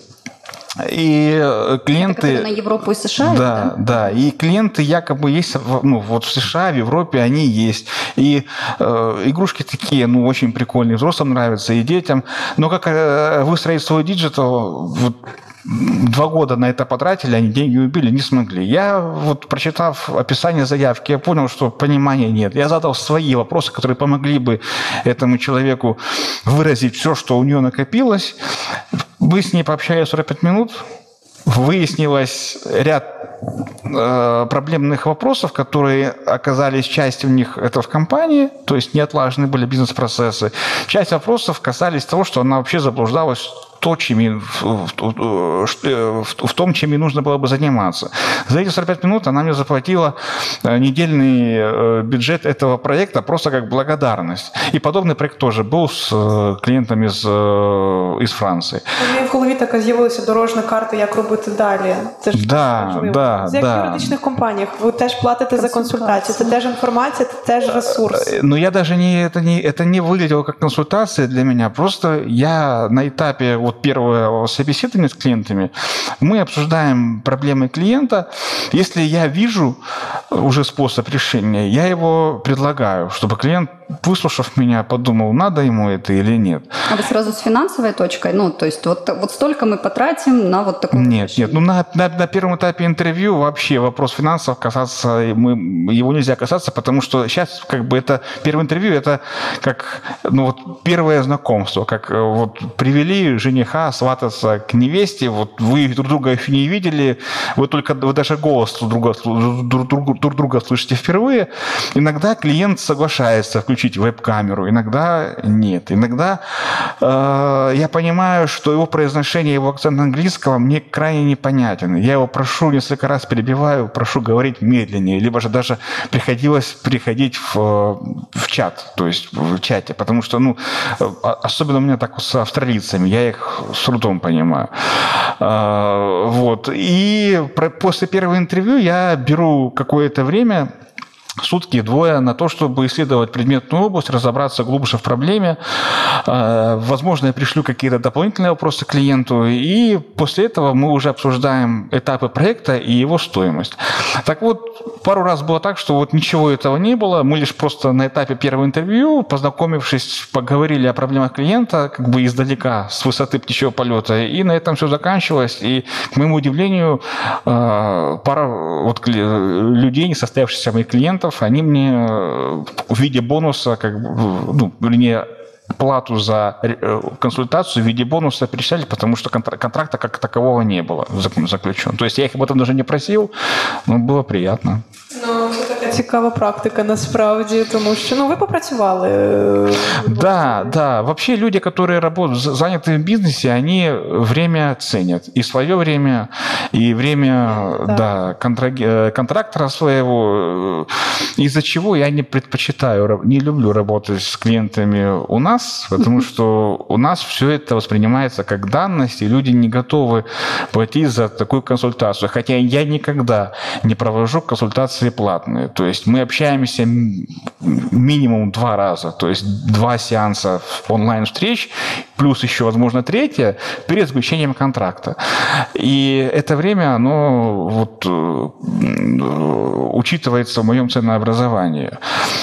И э, клиенты... Это на Европу и США? Да, да, да. И клиенты якобы есть, ну, вот в США, в Европе они есть. И э, игрушки такие, ну, очень прикольные. Взрослым нравятся и детям. Но как э, выстроить свой digital, вот два года на это потратили, они деньги убили, не смогли. Я вот, прочитав описание заявки, я понял, что понимания нет. Я задал свои вопросы, которые помогли бы этому человеку выразить все, что у нее накопилось. Мы с ней пообщались 45 минут, выяснилось ряд э, проблемных вопросов, которые оказались частью в них это в компании, то есть не отлажены были бизнес-процессы. Часть вопросов касались того, что она вообще заблуждалась то, чем, в, в, в том, чем ей нужно было бы заниматься. За эти 45 минут она мне заплатила э, недельный э, бюджет этого проекта просто как благодарность. И подобный проект тоже был с э, клиентами из, из Франції. У мене в голові така з'явилася дорожна карта, як робити далі. Це ж да, важливо. Да, З як да. в юридичних компаніях ви теж платите за консультацію. Це теж інформація, це теж ресурс. Но я даже не это не это не выглядело как консультация для меня. Просто я на этапе вот первого собеседования с клиентами, мы обсуждаем проблемы клиента. Если я вижу уже способ решения, я его предлагаю, чтобы клиент выслушав меня, подумал, надо ему это или нет. А вы сразу с финансовой точкой? Ну, то есть вот, вот столько мы потратим на вот такое Нет, решение. нет. Ну, на, на, на первом этапе интервью вообще вопрос финансов касаться, мы, его нельзя касаться, потому что сейчас как бы это первое интервью, это как ну, вот первое знакомство, как э, вот привели жениха свататься к невесте, вот вы друг друга еще не видели, вы только вы даже голос друг друга, друг, друг, друг друга слышите впервые. Иногда клиент соглашается включить включить веб-камеру, иногда нет. Иногда э, я понимаю, что его произношение, его акцент английского мне крайне непонятен. Я его прошу, несколько раз перебиваю, прошу говорить медленнее, либо же даже приходилось приходить в, в чат, то есть в чате, потому что, ну, особенно у меня так с австралийцами, я их с трудом понимаю. Э, вот. И после первого интервью я беру какое-то время сутки двое на то, чтобы исследовать предметную область, разобраться глубже в проблеме. А, возможно, я пришлю какие-то дополнительные вопросы клиенту, и после этого мы уже обсуждаем этапы проекта и его стоимость. Так вот, пару раз было так, что вот ничего этого не было, мы лишь просто на этапе первого интервью, познакомившись, поговорили о проблемах клиента, как бы издалека, с высоты птичьего полета, и на этом все заканчивалось, и, к моему удивлению, а, пара вот людей, не состоявшихся моих клиентов, клиентов, они мне э, в виде бонуса, как бы, ну, вернее, плату за э, консультацию в виде бонуса перечисляли, потому что контракта как такового не было заключен. То есть я их об этом даже не просил, но было приятно. Но все-таки цікава практика насправді, тому що ну ви попрацювали. Да, да. Вообще люди, которые работают, за- заняты в бизнесе, они время ценят. И свое время, и время Да. да. контраг- э, контрактора своего. э, Из-за чего я не предпочитаю, не люблю работать с клиентами у нас, потому что у нас все это воспринимается как данность, и люди не готовы платить за такую консультацию. Хотя я никогда не провожу консультации платные. То есть мы общаемся минимум два раза, то есть два сеанса онлайн-встреч, плюс еще, возможно, третье перед заключением контракта. И это время, оно вот, э, учитывается в моем ценообразовании.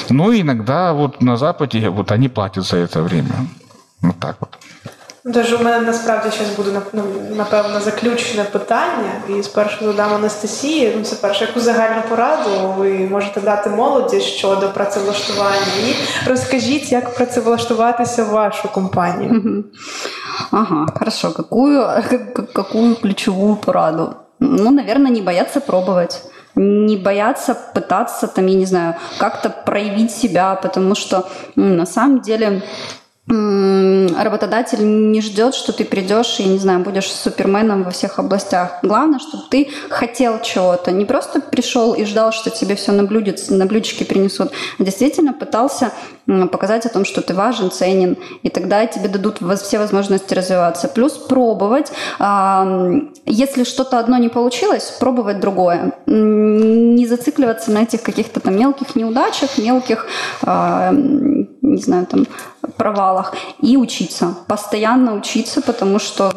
Ну, иногда вот на Западе вот они платят за это время. Вот так вот. Тож у мене насправді зараз буде нап- ну, напевно заключне питання, і спершу задам Анастасії. Ну, це перше, яку загальну пораду ви можете дати молоді щодо працевлаштування. І розкажіть, як працевлаштуватися в вашу компанію. Мгм. Ага, хорошо. Какую, как- какую ключевую пораду? Ну, наверное, не бояться пробовать. Не бояться пытаться, там, я не знаю, как-то проявить себя, потому что м, на самом деле м, работодатель не ждет, что ты придешь и, не знаю, будешь суперменом во всех областях. Главное, чтобы ты хотел чего-то. Не просто пришел и ждал, что тебе все на, блюдец, на блюдечке принесут, а действительно пытался показать о том, что ты важен, ценен, и тогда тебе дадут все возможности развиваться. Плюс пробовать. ам, Если что-то одно не получилось, пробовать другое. Не зацикливаться на этих каких-то там мелких неудачах, мелких, а, не знаю, там провалах и учиться, постоянно учиться, потому что,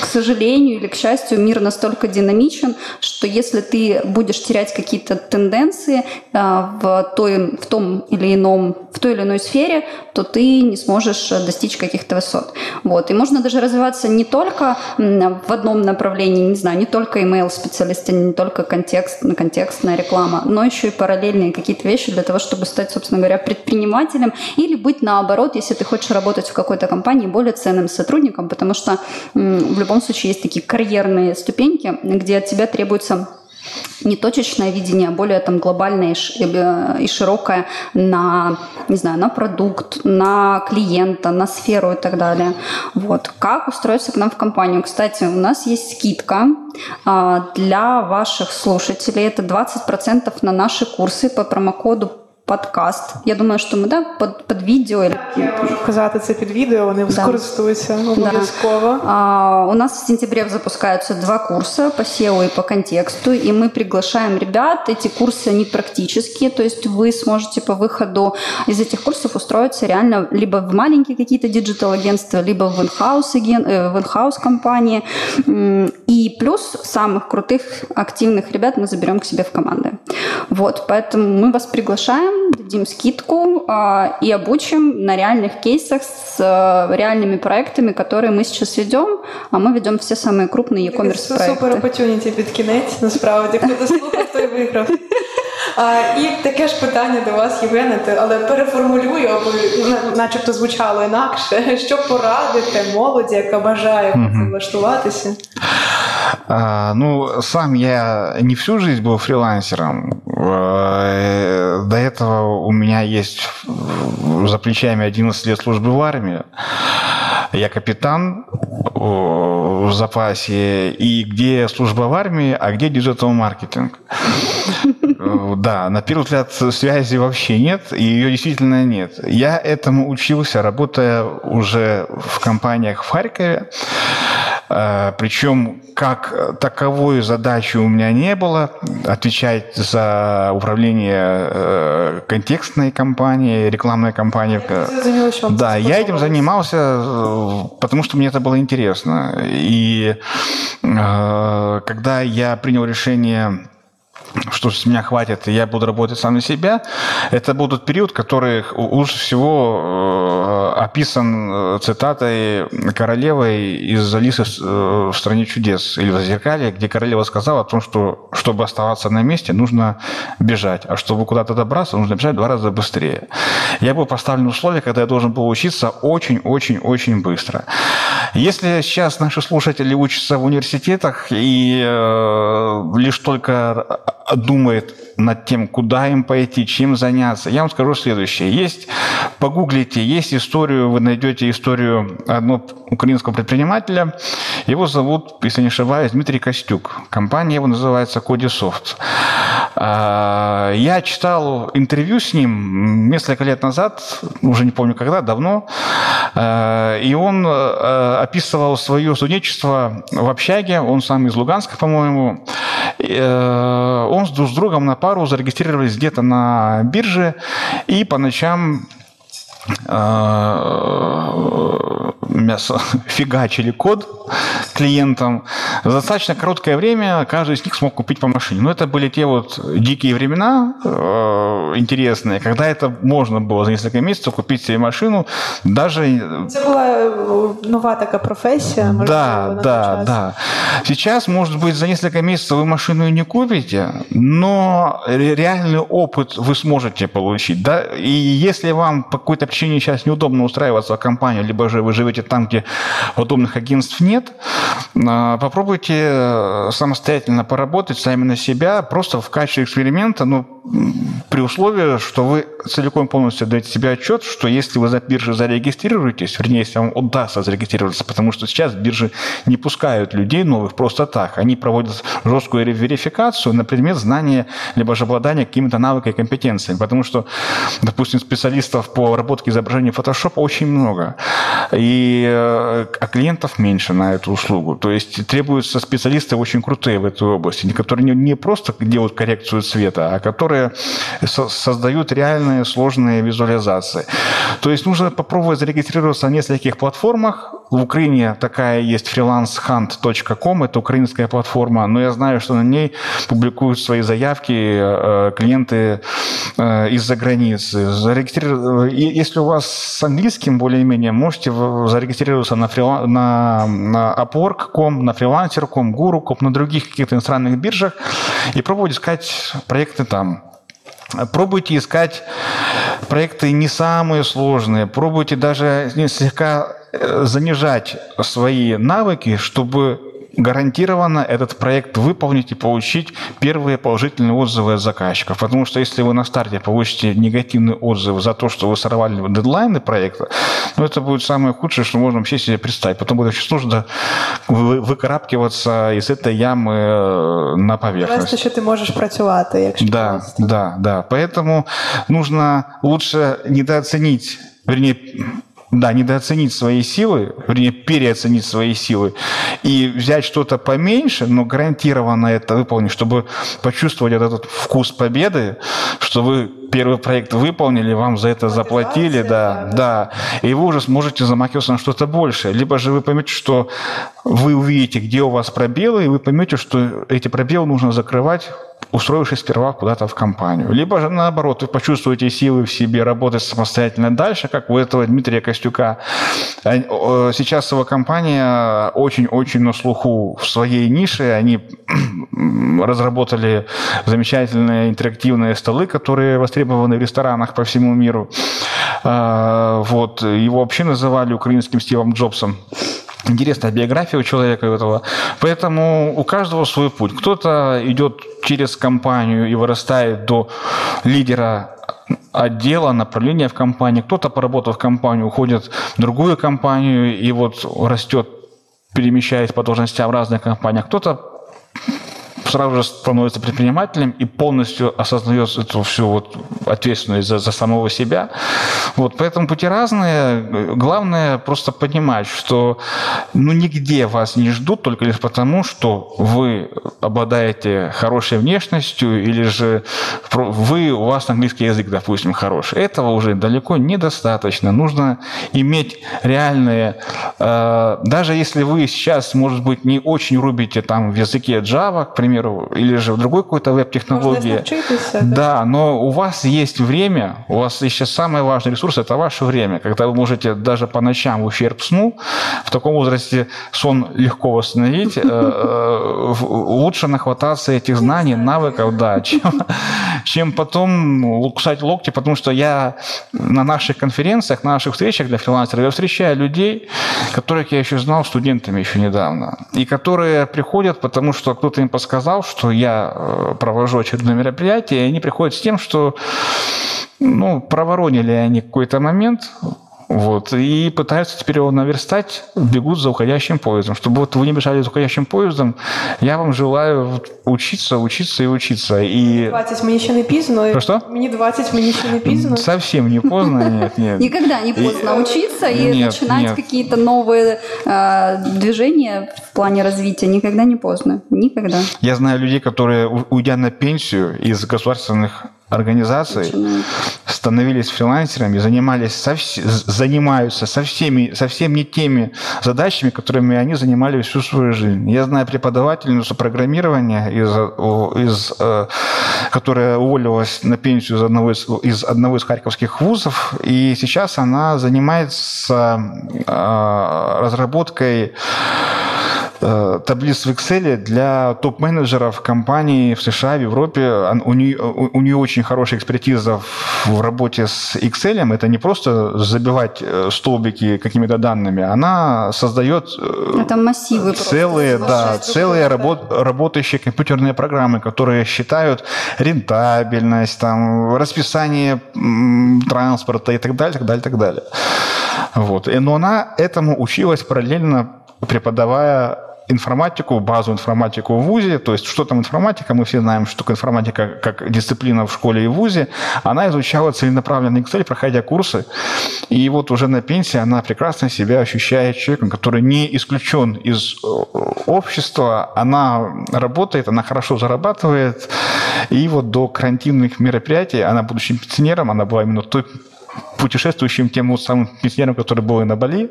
к сожалению или к счастью, мир настолько динамичен, что если ты будешь терять какие-то тенденции а, в, той, в том или ином, в той или иной сфере, то ты не сможешь э, достичь каких-то высот. Вот. И можно даже развиваться не только в одном направлении, не знаю, не только email специалист, не только контекст, контекстная реклама, но еще и параллельные какие-то вещи для того, чтобы стать, собственно говоря, предпринимателем или быть наоборот, если ты хочешь работать в какой-то компании, более ценным сотрудником, потому что в любом случае есть такие карьерные ступеньки, где от тебя требуется не точечное видение, а более там глобальное э, и широкое на, не знаю, на продукт, на клиента, на сферу и так далее. Вот. Как устроиться к нам в компанию? Кстати, у нас есть скидка а, для ваших слушателей. Это 20% на наши курсы по промокоду подкаст. Я думаю, что мы да, под, видео или Я можу вказати це під відео, вони скористуються обов'язково. А, У нас в сентябре запускаются два курса по SEO и по контексту, и мы приглашаем ребят. Эти курсы, они практические, то есть вы сможете по выходу из этих курсов устроиться реально либо в маленькие какие-то digital-агентства, либо в аген- э, в in-house компании. И плюс самых крутых, активных ребят мы заберем к себе в команды. Вот, поэтому мы вас приглашаем, дадим скидку а, и обучим на реальных кейсах с а, реальными проектами, которые мы сейчас ведем, а мы ведем все самые крупные e-commerce Супер проекты. опортюніті під кінець, насправді. Хто дослухав, той виграв. А, і таке ж питання до вас, Євгене, те- але переформулюю, аби на- начебто звучало інакше. Що порадите молоді, яка бажає влаштуватися? А, ну, сам я не всю жизнь был фрилансером. Э, До этого у меня есть за плечами 11 лет службы в армии. Я капитан в запасе. И где служба в армии, а где digital-маркетинг? Э, Да, на первый взгляд связи вообще нет, и ее действительно нет. Я этому учился, работая уже в компаниях в Харькове. Э, Причем как таковой задачи у меня не было отвечать за управление э, контекстной компанией, рекламной що вам Да, я этим занимался, э, потому что мне это было интересно. И когда я принял решение что с меня хватит, и я буду работать сам на себя, это будет период, который лучше всего э, описан э, цитатой королевы из Алисы в- э, в «Стране чудес» или в «Зеркале», где королева сказала о том, что чтобы оставаться на месте, нужно бежать, а чтобы куда-то добраться, нужно бежать в два раза быстрее. Я был поставлен в условия, когда я должен был учиться очень-очень-очень быстро. Если сейчас наши слушатели учатся в университетах и лишь только думает над тем, куда им пойти, чем заняться, я вам скажу следующее. Есть, погуглите, есть историю, вы найдете историю одного украинского предпринимателя. Его зовут, если не ошибаюсь, Дмитрий Костюк. Компания его называется Кодисофт. А, я читал интервью с ним несколько лет назад, уже не помню когда, давно, а, и он э, описывал свое студенчество в общаге, он сам из Луганска, по-моему. Он с другом на пару зарегистрировались где-то на бирже, и по ночам мясо, фигачили код клиентам. За достаточно короткое время каждый из них смог купить по машине. Но это были те вот дикие времена э, интересные, когда это можно было за несколько месяцев купить себе машину, даже... Это была э, нова такая профессия. Да, да, да. Сейчас, может быть, за несколько месяцев вы машину и не купите, но реальный опыт вы сможете получить. Да? И если вам по какой-то причине сейчас неудобно устраиваться в компанию, либо же вы живете там, где удобных агентств нет, а, попробуйте э, самостоятельно поработать сами на себя, просто в качестве эксперимента, ну, при условии, что вы целиком полностью даете себе отчет, что если вы за биржей зарегистрируетесь, вернее, если вам удастся зарегистрироваться, потому что сейчас биржи не пускают людей новых просто так. Они проводят жесткую верификацию на предмет знания, либо же обладания какими-то навыками и компетенциями. Потому что, допустим, специалистов по обработке изображений Photoshop очень много. И, э, а клиентов меньше на эту услугу. То есть требуются специалисты очень крутые в этой области, которые не просто делают коррекцию цвета, а которые которые создают реальные сложные визуализации. То есть нужно попробовать зарегистрироваться на нескольких платформах. В Украине такая есть freelancehunt.com, это украинская платформа, но я знаю, что на ней публикуют свои заявки э, клиенты э, из-за границы. Если у вас с английским более-менее, можете зарегистрироваться на, фрила... на, на Upwork.com, на freelancer.com, Guru.com, на других каких-то иностранных биржах и пробовать искать проекты там. Пробуйте искать проекты не самые сложные, пробуйте даже слегка занижать свои навыки, чтобы гарантированно этот проект выполнить и получить первые положительные отзывы от заказчиков. Потому что если вы на старте получите негативный отзыв за то, что вы сорвали дедлайны проекта, ну, это будет самое худшее, что можно вообще себе представить. Потом будет очень сложно выкарабкиваться из этой ямы э, на поверхность. Просто що ти можеш працювати, якщо Да, просто. да, да. Поэтому нужно лучше недооценить, вернее, да, недооценить свои силы, вернее, переоценить свои силы и взять что-то поменьше, но гарантированно это выполнить, чтобы почувствовать этот вкус победы, что вы первый проект выполнили, вам за это заплатили, да, да, и вы уже сможете замахиваться на что-то большее. Либо же вы поймете, что вы увидите, где у вас пробелы, и вы поймете, что эти пробелы нужно закрывать устроившись сперва куда-то в компанию. Либо же наоборот, вы почувствуете силы в себе работать самостоятельно дальше, как у этого Дмитрия Костюка. Сейчас его компания очень-очень на слуху в своей нише. Они разработали замечательные интерактивные столы, которые востребованы в ресторанах по всему миру. А, вот. Его вообще называли украинским Стивом Джобсом интересная биография у человека этого. Поэтому у каждого свой путь. Кто-то идет через компанию и вырастает до лидера отдела, направления в компании. Кто-то, поработав в компании, уходит в другую компанию и вот растет, перемещаясь по должностям в разных компаниях. Кто-то сразу же становится предпринимателем и полностью осознает эту всю вот ответственность за, за самого себя. Вот, поэтому пути разные. Главное просто понимать, что ну, нигде вас не ждут только лишь потому, что вы обладаете хорошей внешностью или же вы, у вас английский язык, допустим, хороший. Этого уже далеко недостаточно. Нужно иметь реальные... Э, даже если вы сейчас, может быть, не очень рубите там в языке Java, к примеру, примеру, или же в другой какой-то веб-технологии. Да, но у вас есть время, у вас еще самый важный ресурс – это ваше время, когда вы можете даже по ночам в ущерб сну, в таком возрасте сон легко восстановить, э, э, лучше нахвататься этих знаний, навыков, да, чем, чем потом кусать локти, потому что я на наших конференциях, на наших встречах для фрилансеров, я встречаю людей, которых я еще знал студентами еще недавно, и которые приходят, потому что кто-то им подсказал, что я э, провожу очередное мероприятие, и они приходят с тем, что ну, проворонили они какой-то момент, вот, и пытаются теперь его наверстать, бегут за уходящим поездом. Чтобы вот вы не бежали за уходящим поездом, я вам желаю учиться, учиться и учиться. И... 20 мені ще не пізно. Про что? Мені 20 мені ще не пізно. Совсем не поздно, нет, нет. Никогда не поздно И- учиться и Нет, начинать нет. какие-то новые э, движения в плане развития. Никогда не поздно. Никогда. Я знаю людей, которые, у- уйдя на пенсию из государственных организаций, Начинают. становились фрилансерами, занимались со занимаются со всеми, совсем не теми задачами, которыми они занимались всю свою жизнь. Я знаю преподавательницу программирования, из, из, э, которая уволилась на пенсию из одного из, из одного из харьковских вузов, и сейчас она занимается э, разработкой таблиц в Excel для топ-менеджеров компаний в США, в Европе. У нее, у нее очень хорошая экспертиза в работе с Excel. Это не просто забивать э, столбики какими-то данными. Она создает э, Это массивы просто целые, да, целые работ- работающие компьютерные программы, которые считают рентабельность, там, расписание транспорта и так далее, так далее, так далее. Вот. И, но она этому училась параллельно преподавая информатику, базу информатику в ВУЗе. То есть, что там информатика, мы все знаем, что информатика как дисциплина в школе и в ВУЗе. Она изучала целенаправленный Excel, проходя курсы. И вот уже на пенсии она прекрасно себя ощущает человеком, который не исключен из э, общества. Она работает, она хорошо зарабатывает. И вот до карантинных мероприятий, она, будучи пенсионером, она была именно той путешествующим тем вот самым пенсионером, который был и на Бали,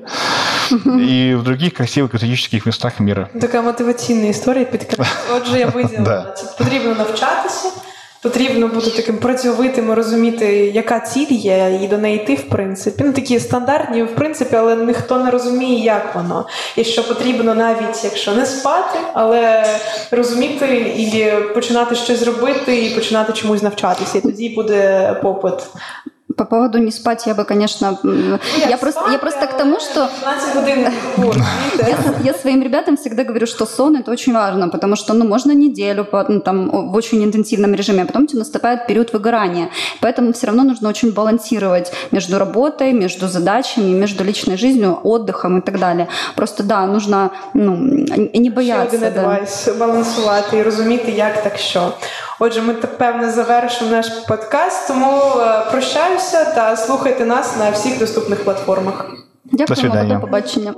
и в других красивых экзотических местах мира. Така мотиваційна історія підкреслює. Отже, я виділила. Да. Це потрібно навчатися, потрібно бути таким працьовитим, і розуміти, яка ціль є, і до неї йти, в принципі. Ну, такі стандартні, в принципі, але ніхто не розуміє, як воно. І що потрібно навіть, якщо не спати, але розуміти і починати щось робити, і починати чомусь навчатися. І тоді буде попит. По поводу не спать я бы, конечно... м, Я просто, я просто к тому, что 15 годин розмієте? Я, я своим ребятам всегда говорю, что сон это очень важно, потому что ну, можно неделю по- ну, там, о- в очень интенсивном режиме, а потом у тебя наступает период выгорания. Поэтому все равно нужно очень балансировать между работой, между задачами, между личной жизнью, отдыхом и так далее. Просто да, нужно ну, не Ще бояться. один да. адвайс балансувати і розуміти, як так що. Отже, ми так, певне завершимо наш подкаст, тому е, Сподіваємося та слухайте нас на всіх доступних платформах. Дякуємо, до побачення.